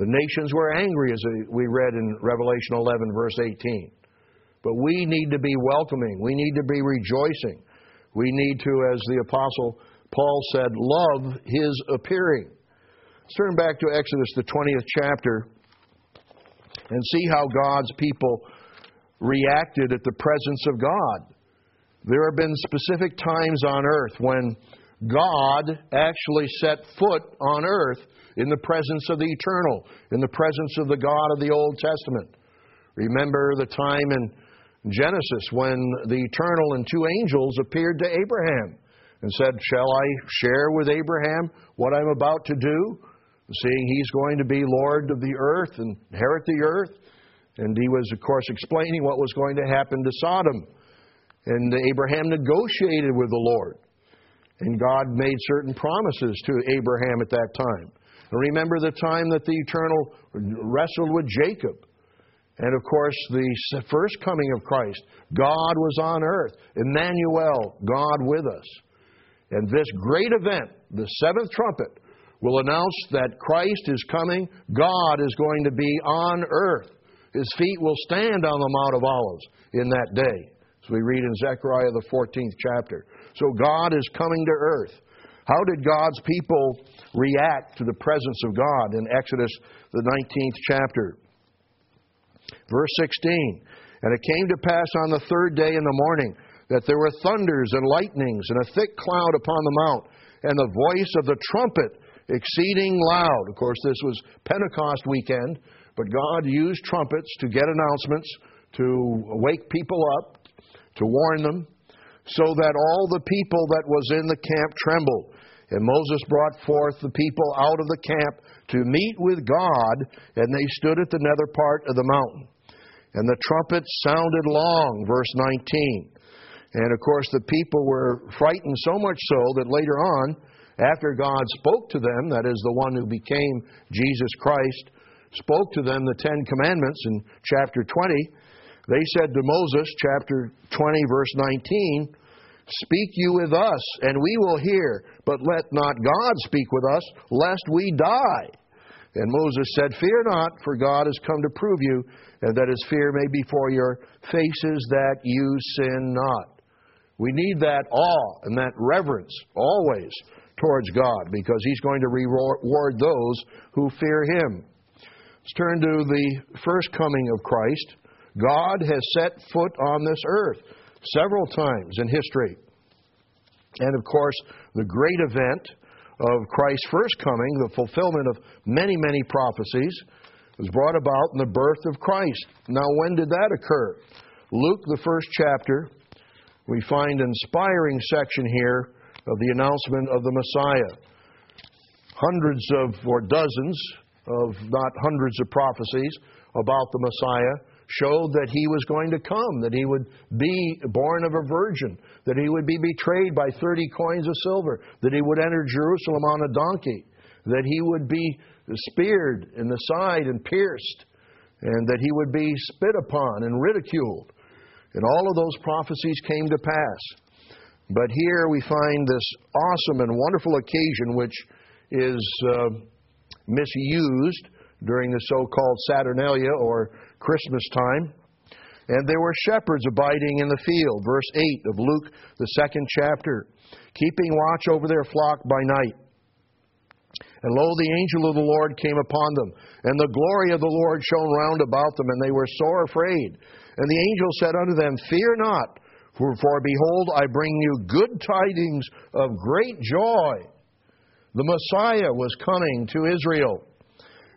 The nations were angry, as we read in Revelation 11, verse 18. But we need to be welcoming. We need to be rejoicing. We need to, as the Apostle Paul said, love his appearing. Let's turn back to Exodus, the 20th chapter, and see how God's people reacted at the presence of God. There have been specific times on earth when God actually set foot on earth in the presence of the eternal, in the presence of the God of the Old Testament. Remember the time in Genesis, when the eternal and two angels appeared to Abraham and said, Shall I share with Abraham what I'm about to do? Seeing he's going to be Lord of the earth and inherit the earth. And he was, of course, explaining what was going to happen to Sodom. And Abraham negotiated with the Lord. And God made certain promises to Abraham at that time. Remember the time that the Eternal wrestled with Jacob. And of course, the first coming of Christ, God was on earth. Emmanuel, God with us. And this great event, the seventh trumpet, will announce that Christ is coming. God is going to be on earth. His feet will stand on the Mount of Olives in that day. as we read in Zechariah the 14th chapter. So God is coming to earth. How did God's people react to the presence of God in Exodus the 19th chapter? Verse 16 And it came to pass on the third day in the morning that there were thunders and lightnings and a thick cloud upon the mount, and the voice of the trumpet exceeding loud. Of course, this was Pentecost weekend, but God used trumpets to get announcements, to wake people up, to warn them, so that all the people that was in the camp trembled. And Moses brought forth the people out of the camp to meet with God, and they stood at the nether part of the mountain. And the trumpet sounded long, verse 19. And of course, the people were frightened so much so that later on, after God spoke to them, that is, the one who became Jesus Christ, spoke to them the Ten Commandments in chapter 20, they said to Moses, chapter 20, verse 19, Speak you with us, and we will hear, but let not God speak with us, lest we die. And Moses said, Fear not, for God has come to prove you, and that his fear may be for your faces, that you sin not. We need that awe and that reverence always towards God, because he's going to reward those who fear him. Let's turn to the first coming of Christ. God has set foot on this earth several times in history. And of course, the great event of Christ's first coming, the fulfillment of many, many prophecies, was brought about in the birth of Christ. Now, when did that occur? Luke, the first chapter, we find an inspiring section here of the announcement of the Messiah. Hundreds of, or dozens of, not hundreds of prophecies about the Messiah showed that he was going to come, that he would be born of a virgin, that he would be betrayed by 30 coins of silver, that he would enter Jerusalem on a donkey, that he would be speared in the side and pierced, and that he would be spit upon and ridiculed. And all of those prophecies came to pass. But here we find this awesome and wonderful occasion which is uh, misused during the so called Saturnalia or Christmas time. And there were shepherds abiding in the field, verse 8 of Luke, the second chapter, keeping watch over their flock by night. And lo, the angel of the Lord came upon them, and the glory of the Lord shone round about them, and they were sore afraid. And the angel said unto them, Fear not, for, for behold, I bring you good tidings of great joy. The Messiah was coming to Israel,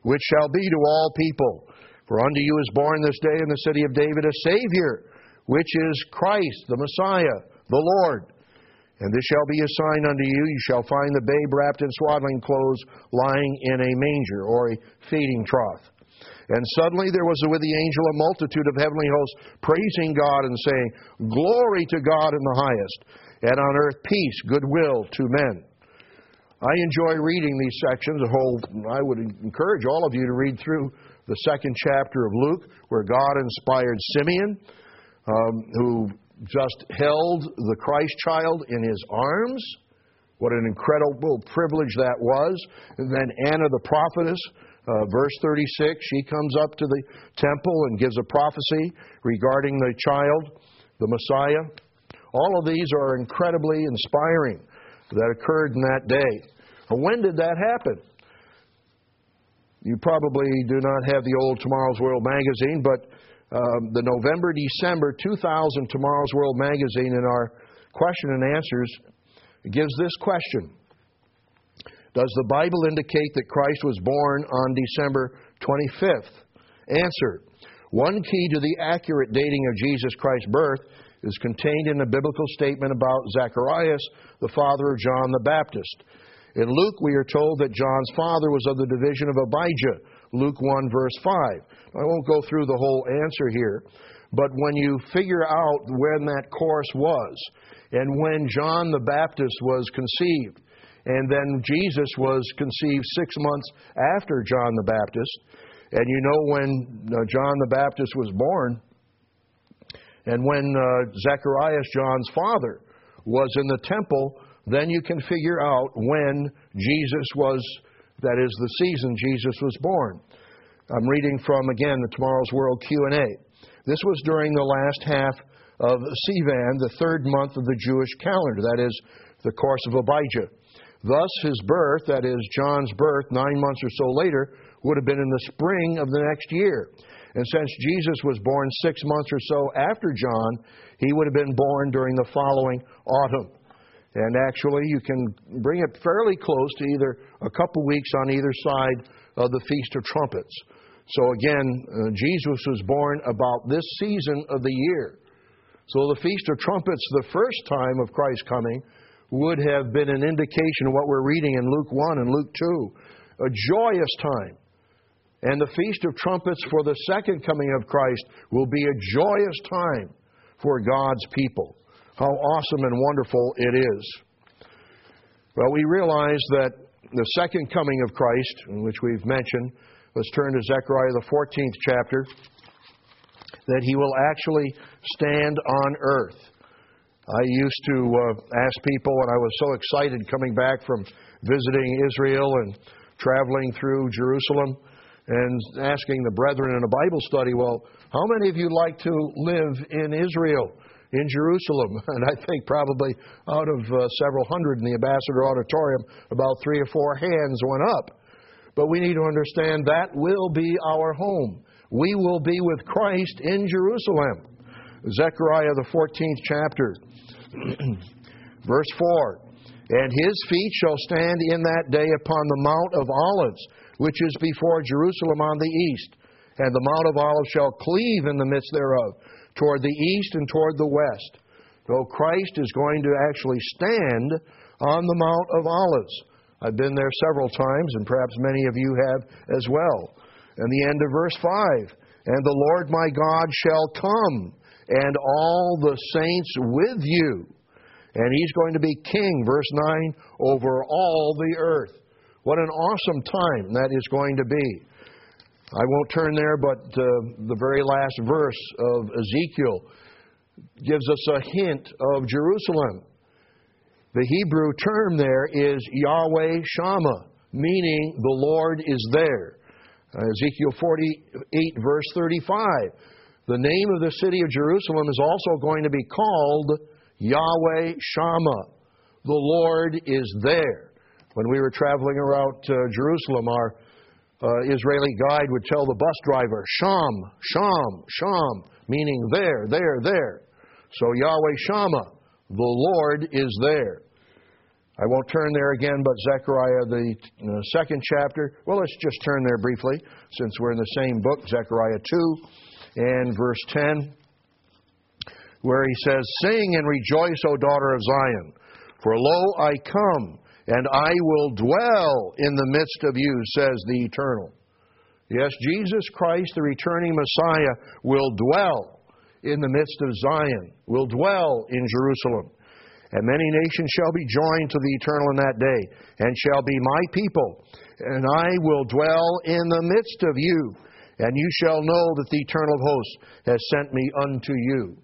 which shall be to all people. For unto you is born this day in the city of David a Savior, which is Christ, the Messiah, the Lord. And this shall be a sign unto you you shall find the babe wrapped in swaddling clothes, lying in a manger, or a feeding trough. And suddenly there was with the angel a multitude of heavenly hosts praising God and saying, Glory to God in the highest, and on earth peace, goodwill to men. I enjoy reading these sections. The whole, I would encourage all of you to read through the second chapter of Luke, where God inspired Simeon, um, who just held the Christ child in his arms. What an incredible privilege that was. And then Anna the prophetess, uh, verse 36, she comes up to the temple and gives a prophecy regarding the child, the Messiah. All of these are incredibly inspiring that occurred in that day. When did that happen? You probably do not have the old Tomorrow's World magazine, but um, the November December 2000 Tomorrow's World magazine in our question and answers gives this question Does the Bible indicate that Christ was born on December 25th? Answer One key to the accurate dating of Jesus Christ's birth is contained in a biblical statement about Zacharias, the father of John the Baptist. In Luke, we are told that John's father was of the division of Abijah, Luke 1, verse 5. I won't go through the whole answer here, but when you figure out when that course was, and when John the Baptist was conceived, and then Jesus was conceived six months after John the Baptist, and you know when uh, John the Baptist was born, and when uh, Zacharias, John's father, was in the temple, then you can figure out when Jesus was, that is, the season Jesus was born. I'm reading from, again, the Tomorrow's World Q&A. This was during the last half of Sivan, the third month of the Jewish calendar, that is, the course of Abijah. Thus, his birth, that is, John's birth, nine months or so later, would have been in the spring of the next year. And since Jesus was born six months or so after John, he would have been born during the following autumn. And actually, you can bring it fairly close to either a couple weeks on either side of the Feast of Trumpets. So again, uh, Jesus was born about this season of the year. So the Feast of Trumpets, the first time of Christ's coming, would have been an indication of what we're reading in Luke 1 and Luke 2. A joyous time. And the Feast of Trumpets for the second coming of Christ will be a joyous time for God's people. How awesome and wonderful it is. Well, we realize that the second coming of Christ, which we've mentioned, let's turn to Zechariah, the 14th chapter, that he will actually stand on earth. I used to uh, ask people, and I was so excited coming back from visiting Israel and traveling through Jerusalem and asking the brethren in a Bible study, well, how many of you like to live in Israel, in Jerusalem? [LAUGHS] And I think probably out of uh, several hundred in the Ambassador Auditorium, about three or four hands went up. But we need to understand that will be our home. We will be with Christ in Jerusalem. Zechariah, the 14th chapter, [CLEARS THROAT] verse 4. And his feet shall stand in that day upon the Mount of Olives which is before Jerusalem on the east. And the Mount of Olives shall cleave in the midst thereof, toward the east and toward the west. So Christ is going to actually stand on the Mount of Olives. I've been there several times, and perhaps many of you have as well. And the end of verse 5 And the Lord my God shall come, and all the saints with you. And he's going to be king, verse 9, over all the earth. What an awesome time that is going to be. I won't turn there, but uh, the very last verse of Ezekiel gives us a hint of Jerusalem. The Hebrew term there is Yahweh Shammah, meaning the Lord is there. Uh, Ezekiel 48, verse 35. The name of the city of Jerusalem is also going to be called Yahweh Shammah. The Lord is there. When we were traveling around uh, Jerusalem, our uh, Israeli guide would tell the bus driver, Sham, Sham, Sham, meaning there, there, there. So Yahweh Shammah, the Lord is there. I won't turn there again, but Zechariah, the uh, second chapter. Well, let's just turn there briefly, since we're in the same book, Zechariah 2 and verse 10, where he says, Sing and rejoice, O daughter of Zion, for lo, I come and I will dwell in the midst of you, says the Eternal. Yes, Jesus Christ, the returning Messiah, will dwell in the midst of Zion, will dwell in Jerusalem. And many nations shall be joined to the Eternal in that day, and shall be my people. And I will dwell in the midst of you, and you shall know that the Eternal host has sent me unto you.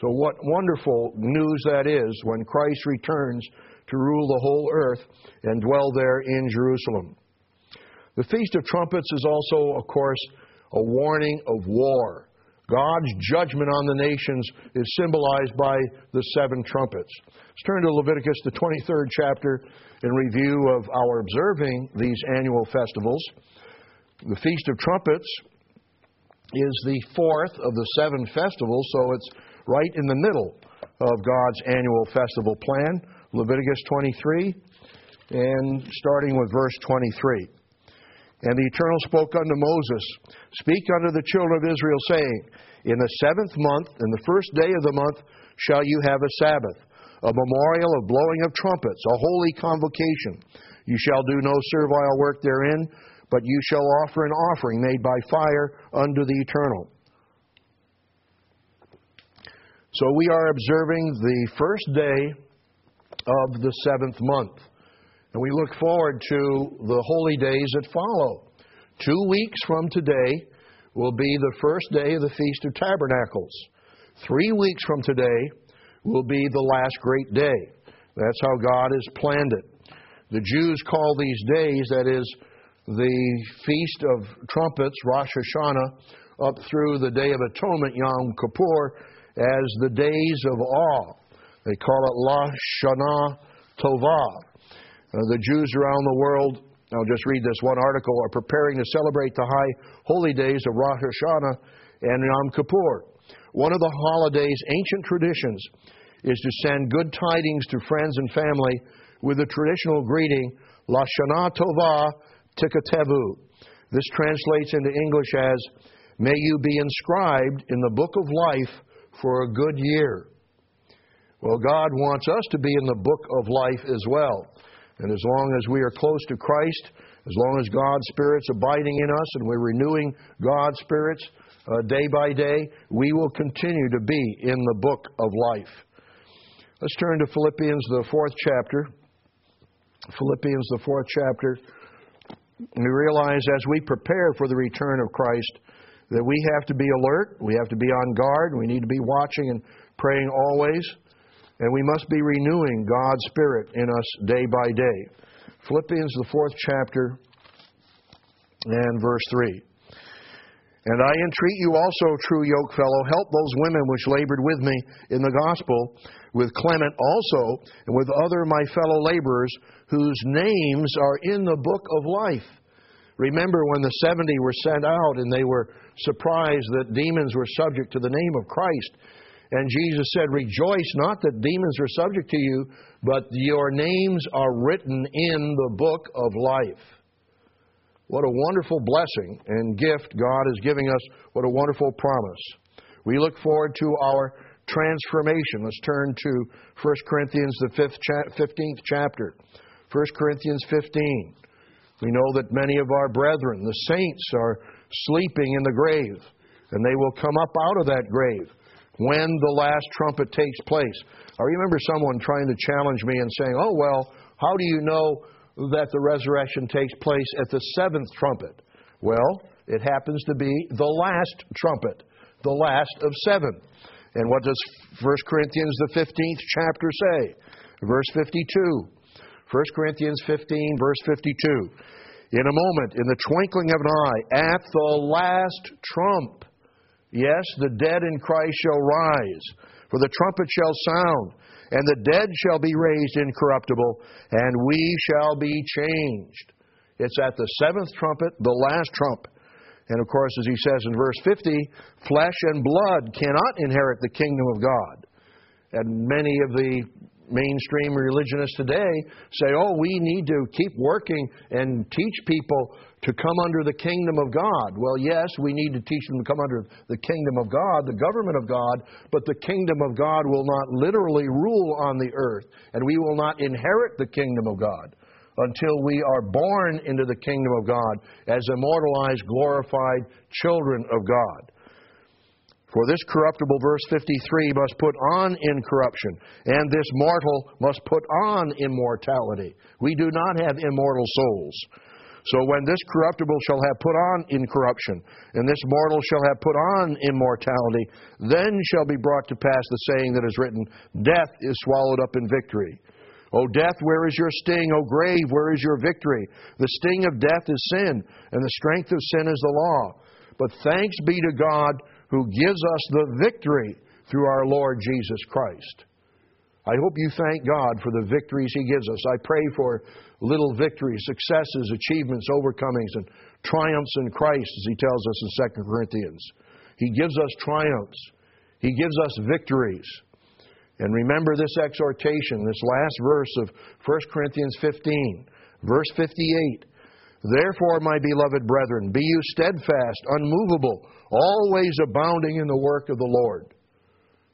So, what wonderful news that is when Christ returns to rule the whole earth and dwell there in Jerusalem. The Feast of Trumpets is also, of course, a warning of war. God's judgment on the nations is symbolized by the seven trumpets. Let's turn to Leviticus, the 23rd chapter, in review of our observing these annual festivals. The Feast of Trumpets is the fourth of the seven festivals, so it's right in the middle of God's annual festival plan. Leviticus 23, and starting with verse 23. And the Eternal spoke unto Moses, Speak unto the children of Israel, saying, In the seventh month, in the first day of the month, shall you have a Sabbath, a memorial of blowing of trumpets, a holy convocation. You shall do no servile work therein, but you shall offer an offering made by fire unto the Eternal. So we are observing the first day of the seventh month. And we look forward to the holy days that follow. Two weeks from today will be the first day of the Feast of Tabernacles. Three weeks from today will be the last great day. That's how God has planned it. The Jews call these days, that is, the Feast of Trumpets, Rosh Hashanah, up through the Day of Atonement, Yom Kippur, as the days of awe. They call it La Shana Tovah. Uh, the Jews around the world, I'll just read this one article, are preparing to celebrate the high holy days of Rosh Hashanah and Yom Kippur. One of the holiday's ancient traditions is to send good tidings to friends and family with the traditional greeting, La Shana Tovah Tikatevu. This translates into English as, May you be inscribed in the book of life for a good year. Well, God wants us to be in the book of life as well. And as long as we are close to Christ, as long as God's Spirit's abiding in us and we're renewing God's Spirit's uh, day by day, we will continue to be in the book of life. Let's turn to Philippians, the fourth chapter. Philippians, the fourth chapter. We realize as we prepare for the return of Christ that we have to be alert, we have to be on guard, we need to be watching and praying always. And we must be renewing God's Spirit in us day by day. Philippians, the fourth chapter, and verse 3. And I entreat you also, true yokefellow, help those women which labored with me in the gospel, with Clement also, and with other my fellow laborers, whose names are in the book of life. Remember when the 70 were sent out and they were surprised that demons were subject to the name of Christ. And Jesus said, Rejoice not that demons are subject to you, but your names are written in the book of life. What a wonderful blessing and gift God is giving us. What a wonderful promise. We look forward to our transformation. Let's turn to 1 Corinthians, the 15th chapter. 1 Corinthians 15. We know that many of our brethren, the saints, are sleeping in the grave, and they will come up out of that grave when the last trumpet takes place. I remember someone trying to challenge me and saying, Oh, well, how do you know that the resurrection takes place at the seventh trumpet? Well, it happens to be the last trumpet, the last of seven. And what does 1 Corinthians, the 15th chapter, say? Verse 52. 1 Corinthians 15, verse 52. In a moment, in the twinkling of an eye, at the last trump, Yes, the dead in Christ shall rise, for the trumpet shall sound, and the dead shall be raised incorruptible, and we shall be changed. It's at the seventh trumpet, the last trump. And of course, as he says in verse 50, flesh and blood cannot inherit the kingdom of God. And many of the mainstream religionists today say, oh, we need to keep working and teach people to come under the kingdom of God. Well, yes, we need to teach them to come under the kingdom of God, the government of God, but the kingdom of God will not literally rule on the earth, and we will not inherit the kingdom of God until we are born into the kingdom of God as immortalized, glorified children of God. For this corruptible, verse 53, must put on incorruption, and this mortal must put on immortality. We do not have immortal souls. So when this corruptible shall have put on incorruption, and this mortal shall have put on immortality, then shall be brought to pass the saying that is written, Death is swallowed up in victory. O death, where is your sting? O grave, where is your victory? The sting of death is sin, and the strength of sin is the law. But thanks be to God who gives us the victory through our Lord Jesus Christ. I hope you thank God for the victories He gives us. I pray for little victories, successes, achievements, overcomings, and triumphs in Christ, as He tells us in 2 Corinthians. He gives us triumphs, He gives us victories. And remember this exhortation, this last verse of 1 Corinthians 15, verse 58. Therefore, my beloved brethren, be you steadfast, unmovable, always abounding in the work of the Lord.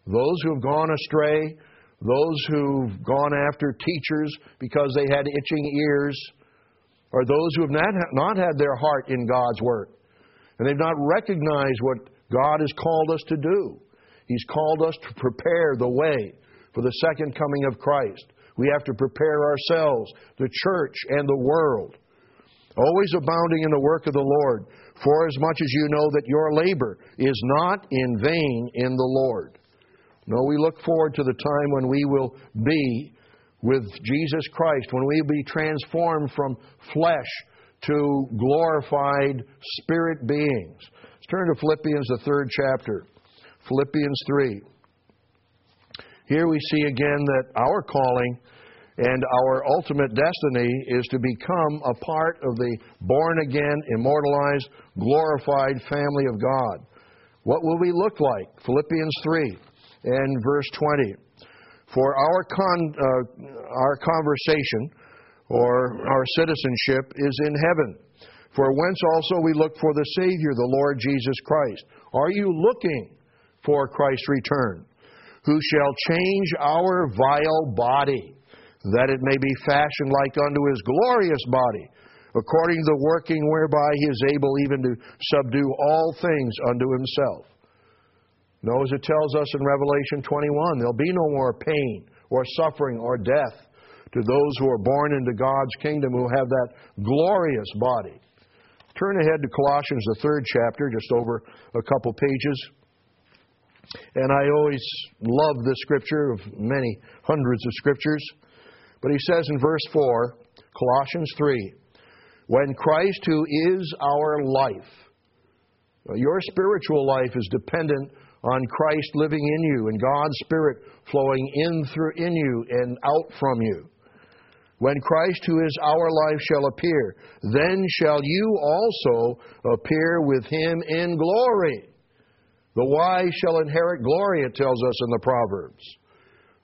Those who have gone astray, those who've gone after teachers because they had itching ears, or those who have not, not had their heart in God's work, and they've not recognized what God has called us to do. He's called us to prepare the way for the second coming of Christ. We have to prepare ourselves, the church, and the world always abounding in the work of the Lord, for as much as you know that your labor is not in vain in the Lord. No, we look forward to the time when we will be with Jesus Christ, when we will be transformed from flesh to glorified spirit beings. Let's turn to Philippians, the third chapter. Philippians 3. Here we see again that our calling and our ultimate destiny is to become a part of the born again, immortalized, glorified family of God. What will we look like? Philippians 3 and verse 20. For our, con, uh, our conversation or our citizenship is in heaven, for whence also we look for the Savior, the Lord Jesus Christ. Are you looking for Christ's return? Who shall change our vile body? That it may be fashioned like unto his glorious body, according to the working whereby he is able even to subdue all things unto himself. No, as it tells us in Revelation 21, there'll be no more pain or suffering or death to those who are born into God's kingdom who have that glorious body. Turn ahead to Colossians, the third chapter, just over a couple pages. And I always love this scripture of many hundreds of scriptures. But he says in verse 4, Colossians 3, when Christ, who is our life, your spiritual life is dependent on Christ living in you and God's Spirit flowing in through in you and out from you. When Christ, who is our life, shall appear, then shall you also appear with him in glory. The wise shall inherit glory, it tells us in the Proverbs.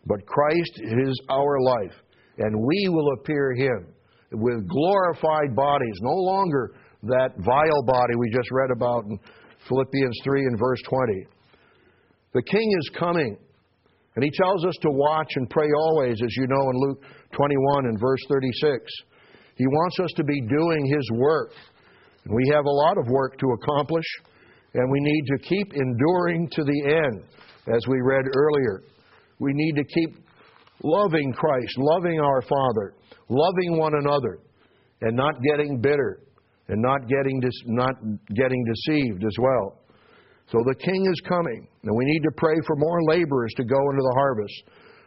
But Christ is our life and we will appear him with glorified bodies, no longer that vile body we just read about in Philippians 3 and verse 20. The king is coming, and he tells us to watch and pray always, as you know in Luke 21 and verse 36. He wants us to be doing his work. And we have a lot of work to accomplish, and we need to keep enduring to the end, as we read earlier. We need to keep loving Christ, loving our Father, loving one another, and not getting bitter and not getting not getting deceived as well. So the king is coming, and we need to pray for more laborers to go into the harvest.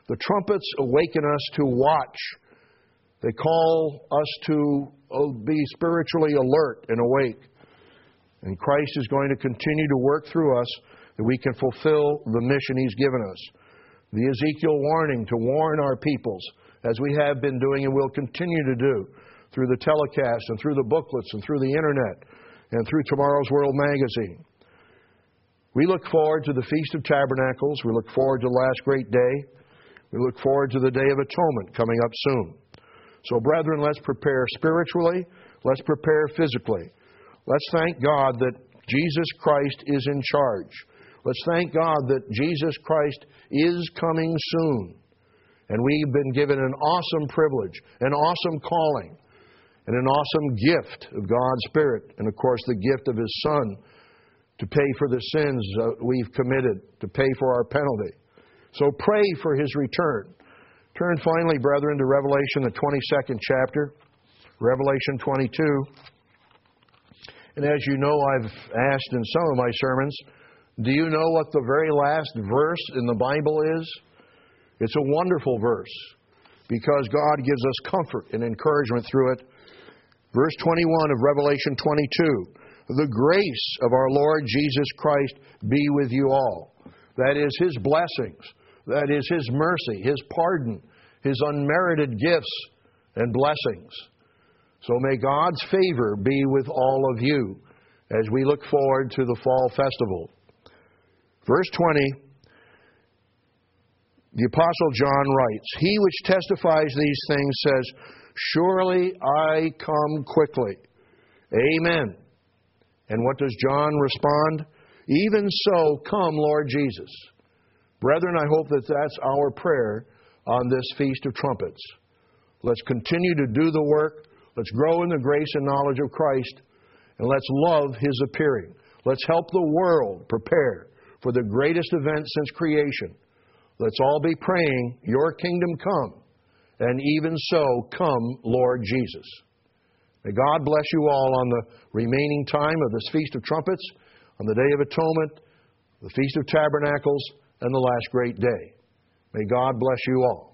The trumpets awaken us to watch. They call us to uh, be spiritually alert and awake. And Christ is going to continue to work through us that we can fulfill the mission He's given us the Ezekiel warning to warn our peoples, as we have been doing and will continue to do through the telecast and through the booklets and through the internet and through Tomorrow's World magazine. We look forward to the Feast of Tabernacles. We look forward to the last great day. We look forward to the Day of Atonement coming up soon. So, brethren, let's prepare spiritually. Let's prepare physically. Let's thank God that Jesus Christ is in charge. Let's thank God that Jesus Christ is coming soon. And we've been given an awesome privilege, an awesome calling, and an awesome gift of God's Spirit, and of course, the gift of His Son to pay for the sins that we've committed, to pay for our penalty. So pray for His return. Turn finally, brethren, to Revelation, the 22nd chapter, Revelation 22. And as you know, I've asked in some of my sermons, do you know what the very last verse in the Bible is? It's a wonderful verse because God gives us comfort and encouragement through it. Verse 21 of Revelation 22 The grace of our Lord Jesus Christ be with you all. That is His blessings, that is His mercy, His pardon, His unmerited gifts and blessings. So may God's favor be with all of you as we look forward to the fall festival. Verse 20, the Apostle John writes, He which testifies these things says, Surely I come quickly. Amen. And what does John respond? Even so, come, Lord Jesus. Brethren, I hope that that's our prayer on this Feast of Trumpets. Let's continue to do the work. Let's grow in the grace and knowledge of Christ. And let's love His appearing. Let's help the world prepare for the greatest event since creation. Let's all be praying, Your kingdom come. And even so, come, Lord Jesus. May God bless you all on the remaining time of this Feast of Trumpets, on the Day of Atonement, the Feast of Tabernacles, and the last great day. May God bless you all.